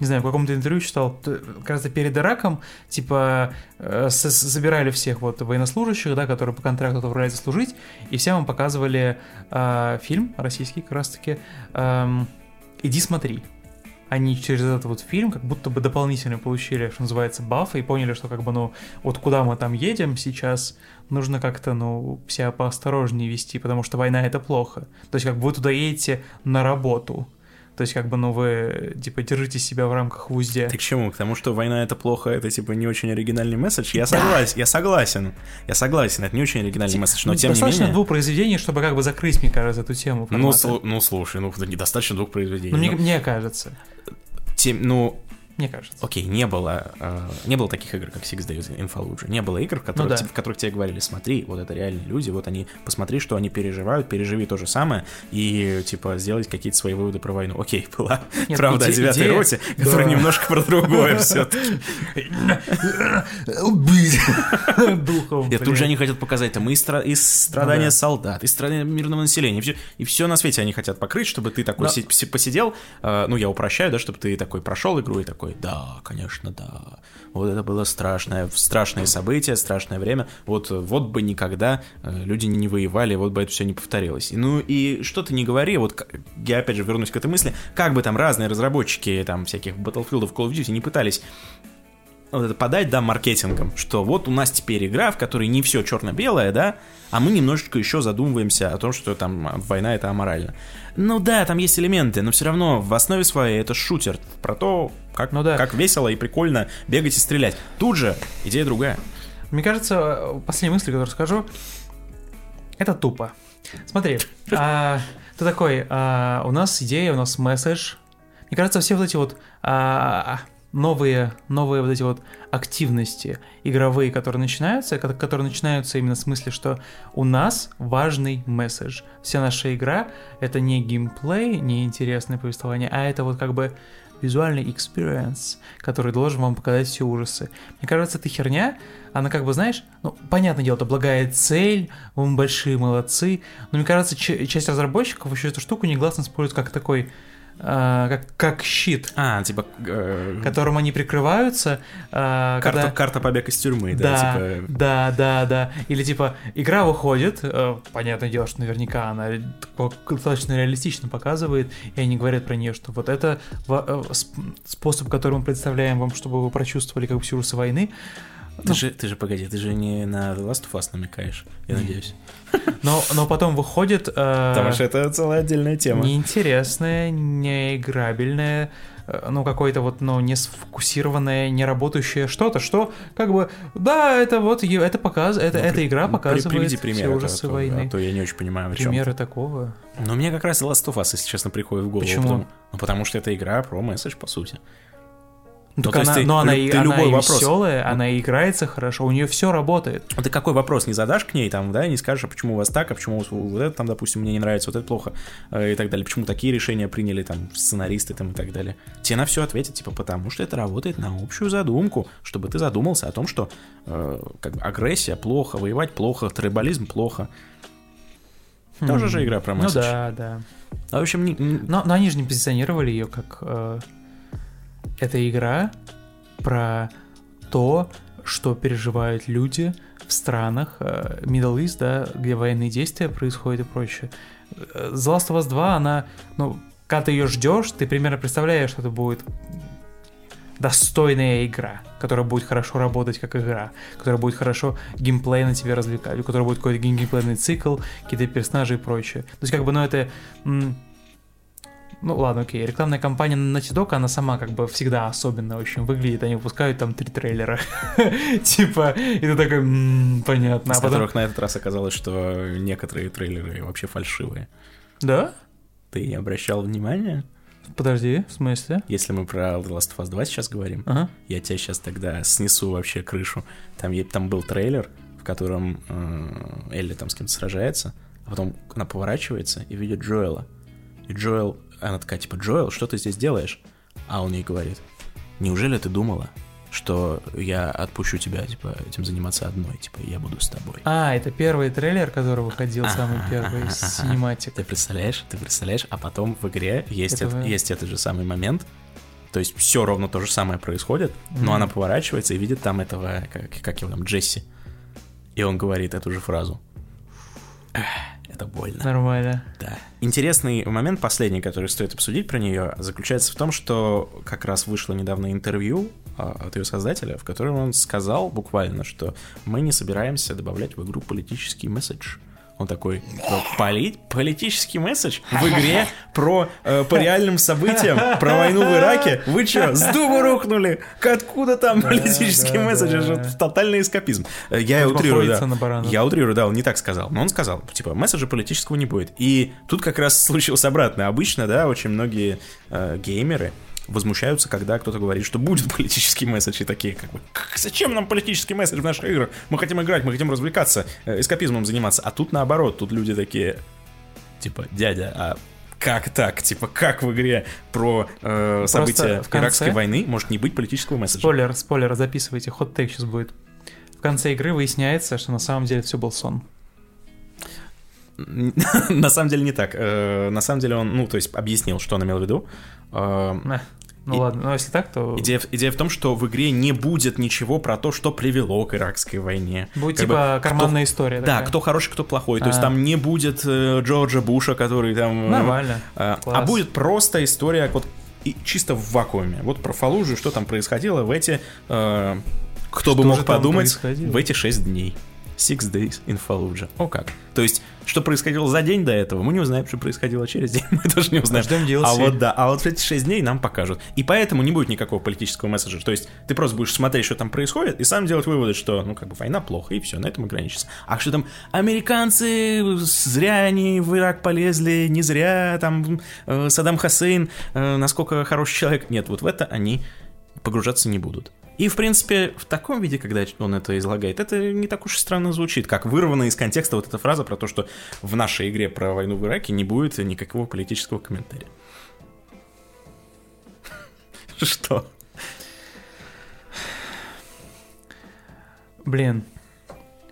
A: не знаю, в каком-то интервью читал, как раз перед Ираком, типа, э, собирали всех вот военнослужащих, да, которые по контракту отправляются служить, и всем им показывали э, фильм российский, как раз-таки, эм, «Иди смотри». Они через этот вот фильм как будто бы дополнительно получили, что называется, бафы, и поняли, что как бы, ну, вот куда мы там едем сейчас, нужно как-то, ну, себя поосторожнее вести, потому что война — это плохо. То есть как бы вы туда едете на работу, то есть, как бы, ну, вы, типа, держите себя в рамках в узде.
B: Ты к чему? К тому, что война это плохо, это типа не очень оригинальный месседж. Я согласен, я согласен. Я согласен, это не очень оригинальный месседж, но
A: Ну,
B: тем не
A: достаточно
B: менее...
A: двух произведений, чтобы, как бы, закрыть, мне кажется, эту тему.
B: Ну, слу- ну, слушай, ну, это недостаточно двух произведений.
A: Ну, мне,
B: Ну,
A: мне кажется.
B: тем- ну,
A: Мне кажется.
B: Окей, не было, э, не было таких игр, как Six Days in Fallujah. Не было игр, в которых,
A: Ну да.
B: тебе- в которых тебе говорили, смотри, вот это реальные люди, вот они, посмотри, что они переживают, переживи то же самое, и, типа, сделать какие-то свои выводы про войну. Окей, [LAUGHS] была,
A: Нет,
B: правда,
A: иде-
B: о девятой
A: идея-
B: роте, которая
A: Да.
B: немножко про другое [LAUGHS] все-таки.
A: Убить [LAUGHS] духов.
B: И тут же они хотят показать там и, стра- и страдания
A: Ну да.
B: солдат, и страдания мирного населения, и все, все на свете они хотят покрыть, чтобы ты такой посидел, э, ну я упрощаю, да, чтобы ты такой прошел игру и такой, да, конечно, да, вот это было страшное, страшное событие, страшное время, вот, вот бы никогда э, люди не воевали, вот бы это все не повторилось. Ну и что ты не говори, вот я опять же вернусь к этой мысли, как бы там разные разработчики там всяких Battlefield, Call of Duty не пытались вот это подать, да, маркетингом, что вот у нас теперь игра, в которой не все черно-белое, да, а мы немножечко еще задумываемся о том, что там война это аморально. Ну да, там есть элементы, но все равно в основе своей это шутер про то, как,
A: Ну да.
B: как весело и прикольно бегать и стрелять. Тут же идея другая.
A: Мне кажется, последняя мысль, которую скажу, это тупо. Смотри, [LAUGHS] а, ты такой, а, у нас идея, у нас месседж. Мне кажется, все вот эти вот а, новые, новые вот эти вот активности игровые, которые начинаются, ко- которые начинаются именно в смысле, что у нас важный месседж. Вся наша игра — это не геймплей, не интересное повествование, а это вот как бы визуальный experience, который должен вам показать все ужасы. Мне кажется, эта херня, она как бы, знаешь, ну, понятное дело, это благая цель, вы большие молодцы, но мне кажется, часть разработчиков еще эту штуку негласно использует как такой а, как, как щит,
B: А, типа... э,
A: которым они прикрываются. а,
B: карта,
A: когда-
B: карта побег из тюрьмы, да,
A: Да,
B: типа...
A: да, да, да. Или типа игра выходит, э, понятное дело, что наверняка она достаточно реалистично показывает, и они говорят про нее, что вот это э, сп- способ, который мы представляем вам, чтобы вы прочувствовали как бы войны.
B: Ты,
A: Ну.
B: же, ты же, погоди, ты же не на The Last of Us намекаешь, я надеюсь. [LAUGHS]
A: Но, но потом выходит э,
B: Потому что это целая отдельная тема.
A: неинтересное, неиграбельное, э, ну, какое-то вот, ну, не сфокусированное, не работающее что-то, что, как бы, да, это вот, это показ, это,
B: Ну,
A: эта игра
B: ну, при-
A: показывает
B: Приведи
A: все
B: пример,
A: ужасы
B: то,
A: войны.
B: а то я не очень понимаю, о чем.
A: Примеры такого.
B: Но мне как раз Last of Us, если честно, приходит в голову.
A: Почему?
B: Потому, ну, потому что это игра про месседж, по сути.
A: Ну,
B: Ну,
A: так
B: то есть
A: она,
B: ты-
A: но она,
B: ты
A: она
B: любой
A: и
B: вопрос-
A: веселая, она и играется хорошо, у нее все работает.
B: А ты какой вопрос не задашь к ней, там, да, не скажешь, а почему у вас так, а почему вот это там, допустим, мне не нравится, вот это плохо, э, и так далее, почему такие решения приняли, там, сценаристы, там, и так далее. Тебе на все ответят, типа, потому что это работает на общую задумку, чтобы ты задумался о том, что, э, как бы, агрессия плохо, воевать плохо, трибализм плохо. Тоже
A: Хм.
B: же игра про
A: Ну
B: месседж.
A: да, да.
B: А, в общем, не-
A: Но, но они же не позиционировали ее как э, эта игра про то, что переживают люди в странах э, Middle East, да, где военные действия происходят и прочее. Э, The Last of Us 2, она, ну, когда ты ее ждешь, ты примерно представляешь, что это будет достойная игра, которая будет хорошо работать как игра, которая будет хорошо геймплей на тебе развлекать, у которой будет какой-то гейм- геймплейный цикл, какие-то персонажи и прочее. То есть, как бы, ну, это... ну ладно, окей, рекламная кампания на Naughty Dog, она сама как бы всегда особенно очень выглядит, они выпускают там три трейлера, [LAUGHS] типа, и ты такой, «М, понятно,
B: из
A: а потом...
B: которых на этот раз оказалось, что некоторые трейлеры вообще фальшивые.
A: Да?
B: Ты не обращал внимания?
A: Подожди, в смысле?
B: Если мы про The Last of Us 2 сейчас говорим,
A: Ага.
B: я тебя сейчас тогда снесу вообще крышу. Там, там был трейлер, в котором э, Элли там с кем-то сражается, а потом она поворачивается и видит Джоэла. И Джоэл, она такая, типа, Джоэл, что ты здесь делаешь? А он ей говорит, неужели ты думала, что я отпущу тебя, типа, этим заниматься одной, типа, я буду с тобой?
A: А, это первый трейлер, который выходил, самый первый, синематик.
B: Ты представляешь, ты представляешь, а потом в игре есть,
A: Это
B: эт-
A: вы-
B: есть этот же самый момент, то есть все ровно то же самое происходит, но
A: Мгм.
B: она поворачивается и видит там этого, как, как его там, Джесси. И он говорит эту же фразу. Это больно.
A: Нормально.
B: Да. Интересный момент, последний, который стоит обсудить про нее, заключается в том, что как раз вышло недавно интервью а, от ее создателя, в котором он сказал буквально, что мы не собираемся добавлять в игру политический месседж. Он такой, «Что, поли- политический месседж в [LAUGHS] игре про э, по реальным событиям, про войну в Ираке? Вы что, с дуба рухнули? Откуда там
A: Да,
B: политический
A: да,
B: месседж? Это
A: да.
B: же тотальный эскапизм. Э, Я утрирую, да. Я утрирую, да, он не так сказал. Но он сказал, типа, месседжа политического не будет. И тут как раз случилось обратно. Обычно, да, очень многие э, геймеры возмущаются, когда кто-то говорит, что будет политический месседж, и такие, как бы, «Как- зачем нам политический месседж в наших играх? Мы хотим играть, мы хотим развлекаться, э, эскапизмом заниматься. А тут наоборот, тут люди такие, типа, дядя, а как так? Типа, как в игре про э, события
A: в конце-
B: Иракской войны может не быть политического месседжа?
A: Спойлер, спойлер, записывайте, ход тейк сейчас будет. В конце игры выясняется, что на самом деле все был сон. [LAUGHS]
B: На самом деле не так. Э, На самом деле он, ну, то есть объяснил, что он имел в виду.
A: Ну
B: И-
A: ладно, ну если так, то
B: Идея, в- идея в том, что в игре не будет ничего про то, что привело к иракской войне.
A: будет
B: Как бы,
A: типа
B: кто-
A: карманная история.
B: Да,
A: такая.
B: кто хороший, кто плохой. То есть
A: А.
B: там не будет э, Джорджа Буша, который там... э,
A: Нормально.
B: э, а
A: Класс.
B: будет просто история вот и чисто в вакууме. Вот про Фалужу, что там происходило в эти... э, кто бы
A: Что
B: мог
A: же там
B: подумать, в эти шесть дней. Six days in Fallujah. О как. То есть, что происходило за день до этого, мы не узнаем, что происходило через день, [LAUGHS] мы тоже не узнаем.
A: Ждем DLC.
B: А вот да, а вот эти 6 дней нам покажут. И поэтому не будет никакого политического месседжа. То есть ты просто будешь смотреть, что там происходит, и сам делать выводы, что, ну, как бы война плохо, и все, на этом ограничится. А что там, американцы зря они в Ирак полезли, не зря, там, э, Саддам Хусейн, э, насколько хороший человек. Нет, вот в это они погружаться не будут. И, в принципе, в таком виде, когда он это излагает, это не так уж и странно звучит, как вырвана из контекста вот эта фраза про то, что в нашей игре про войну в Ираке не будет никакого политического комментария. [LAUGHS] Что?
A: Блин,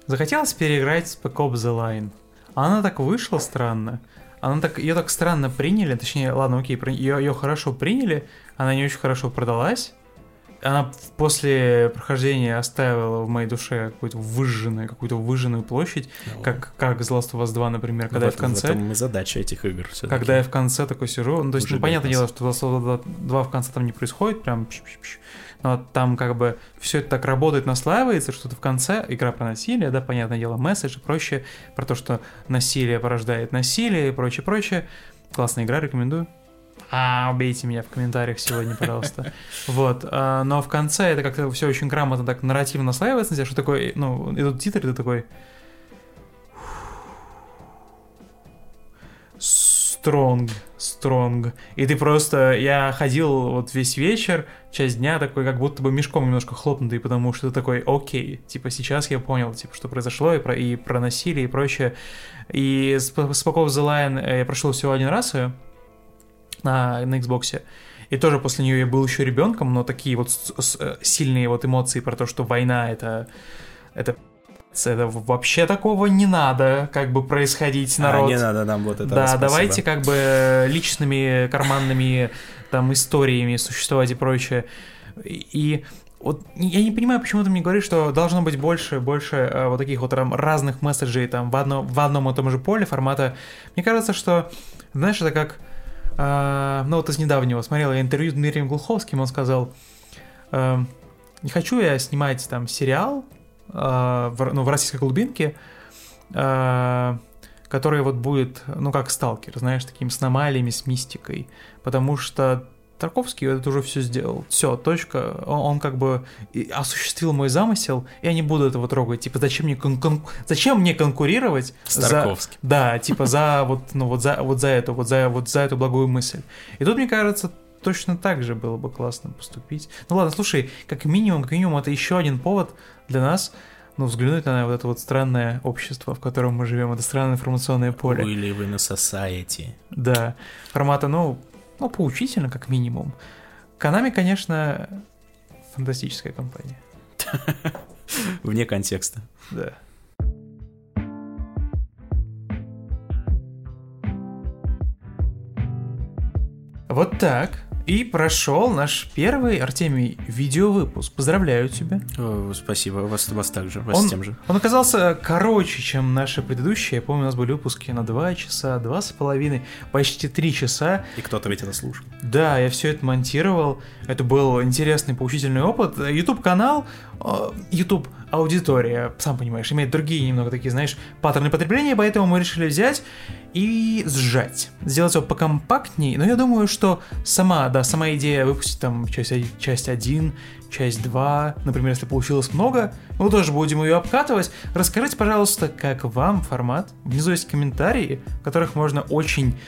A: захотелось переиграть Spec Ops The Line. Она так вышла странно. она так, ее так странно приняли, точнее, ладно, окей, ее, ее хорошо приняли, она не очень хорошо продалась. Она после прохождения оставила в моей душе какую-то выжженную, какую-то выжженную площадь, ну, как, как The Last of Us 2, например, когда
B: в
A: я в конце... В этом
B: и задача этих игр
A: Когда я в конце такой сижу, ну, то есть, ну, понятное дело, что The Last of Us 2 в конце там не происходит, прям но там как бы все это так работает, наслаивается, что-то в конце игра про насилие, да, понятное дело, месседж и прочее, про то, что насилие порождает насилие и прочее, прочее. Классная игра, рекомендую. А, убейте меня в комментариях сегодня, пожалуйста. [LAUGHS] Вот. А, но в конце это как-то все очень грамотно так нарративно наслаивается на тебя, что такой, ну, идут титры, ты такой... Стронг, стронг. И ты просто... Я ходил вот весь вечер, часть дня такой, как будто бы мешком немножко хлопнутый, потому что ты такой, окей, типа сейчас я понял, типа, что произошло, и про, и про насилие, и прочее. И of the Line я прошел всего один раз ее на, на Xbox. И тоже после нее я был еще ребенком, но такие вот э, сильные вот эмоции про то, что война это это это вообще такого не надо, как бы происходить народ. А,
B: не надо нам вот это.
A: Да, спасибо. давайте как бы личными карманными там историями существовать и прочее. И вот я не понимаю, почему ты мне говоришь, что должно быть больше, больше э, вот таких вот там, разных месседжей там в, одно, в одном и том же поле формата. Мне кажется, что, знаешь, это как, э, ну вот из недавнего смотрел я интервью с Дмитрием Глуховским, он сказал, э, не хочу я снимать там сериал, э, в, ну, в российской глубинке, э, который вот будет, ну, как сталкер, знаешь, такими с аномалиями, с мистикой, потому что Тарковский это уже все сделал. Все, точка. Он, он как бы осуществил мой замысел, и я не буду этого трогать. Типа, зачем мне, кон- кон- зачем мне конкурировать
B: с Тарковским?
A: За, да, типа за вот, ну, вот за вот за эту, вот за вот за эту благую мысль. И тут мне кажется, точно так же было бы классно поступить. Ну ладно, слушай, как минимум, как минимум, это еще один повод для нас ну, взглянуть на вот это вот странное общество, в котором мы живем, это странное информационное поле.
B: We live in a society.
A: Да. Формата, ну, ну, поучительно, как минимум. Канами, конечно, фантастическая компания. [LAUGHS]
B: Вне контекста.
A: Да. Вот так. И прошел наш первый, Артемий, видеовыпуск. Поздравляю тебя.
B: О, спасибо, вас, вас также, вас
A: он,
B: тем же.
A: Он оказался короче, чем наши предыдущие. Я помню, у нас были выпуски на 2 часа, два с половиной, почти 3 часа.
B: И кто-то ведь это слушал.
A: Да, я все это монтировал. Это был интересный, поучительный опыт. YouTube-канал, э, YouTube аудитория, сам понимаешь, имеет другие немного такие, знаешь, паттерны потребления, поэтому мы решили взять и сжать, сделать его покомпактнее. Но я думаю, что сама, да, сама идея выпустить там часть, часть 1, часть 2, например, если получилось много, мы тоже будем ее обкатывать. Расскажите, пожалуйста, как вам формат. Внизу есть комментарии, в которых можно очень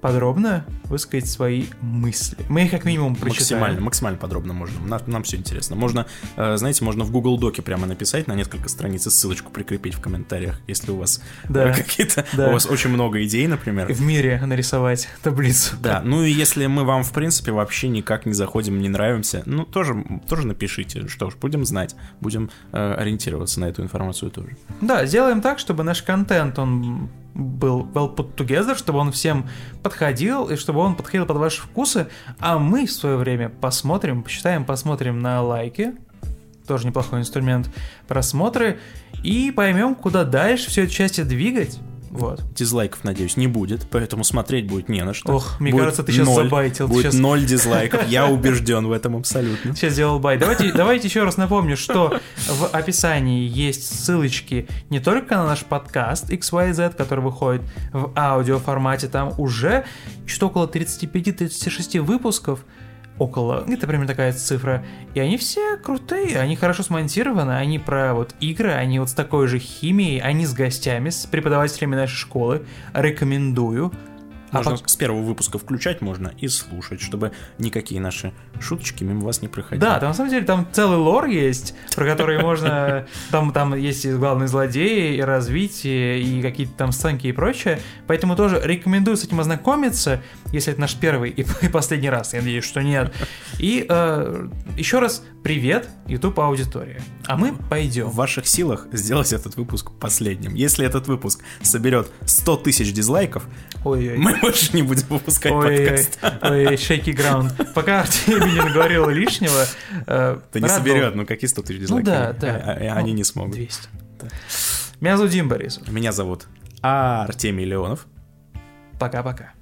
A: подробно высказать свои мысли. Мы их как минимум прочитаем.
B: Максимально, максимально подробно можно. Нам, нам все интересно. Можно, э, знаете, можно в Google Доке прямо написать на несколько страниц и ссылочку прикрепить в комментариях, если у вас да. какие-то... Да. У вас очень много идей, например.
A: В мире нарисовать таблицу.
B: Да, ну и если мы вам, в принципе, вообще никак не заходим, не нравимся, ну тоже, тоже напишите. Что ж, будем знать, будем э, ориентироваться на эту информацию тоже.
A: Да, сделаем так, чтобы наш контент, он был well put together, чтобы он всем подходил, и чтобы он подходил под ваши вкусы, а мы в свое время посмотрим, посчитаем, посмотрим на лайки, тоже неплохой инструмент, просмотры, и поймем, куда дальше все это счастье двигать. Вот.
B: Дизлайков, надеюсь, не будет, поэтому смотреть будет не на что.
A: Ох, мне будет кажется, ты сейчас ноль, забайтил.
B: Будет
A: сейчас...
B: ноль дизлайков, я [LAUGHS] убежден в этом абсолютно.
A: Сейчас сделал байт. Давайте, давайте еще раз напомню, что в описании есть ссылочки не только на наш подкаст XYZ, который выходит в аудиоформате, там уже что около 35-36 выпусков, около, это примерно такая цифра. И они все крутые, они хорошо смонтированы, они про вот игры, они вот с такой же химией, они с гостями, с преподавателями нашей школы. Рекомендую.
B: Можно
A: пок-
B: с первого выпуска включать можно и слушать, чтобы никакие наши шуточки мимо вас не проходили.
A: Да, там на самом деле там целый лор есть, про который можно... Там, там есть и главные злодеи, и развитие, и какие-то там сценки и прочее. Поэтому тоже рекомендую с этим ознакомиться, если это наш первый и, [LAUGHS] и последний раз. Я надеюсь, что нет. И э, еще раз привет, YouTube аудитория. А мы пойдем.
B: В ваших силах сделать этот выпуск последним. Если этот выпуск соберет 100 тысяч дизлайков,
A: Ой-ой.
B: мы больше не будем выпускать
A: Ой,
B: подкаст.
A: ой, shaky ground. Пока Артемий не наговорил лишнего. э,
B: Это не соберет, ну какие 100 тысяч дизлайков?
A: да, да.
B: А- а- Они
A: Ну,
B: не смогут.
A: 200. Меня зовут Дим Борисов.
B: Меня зовут Артемий Леонов.
A: Пока-пока.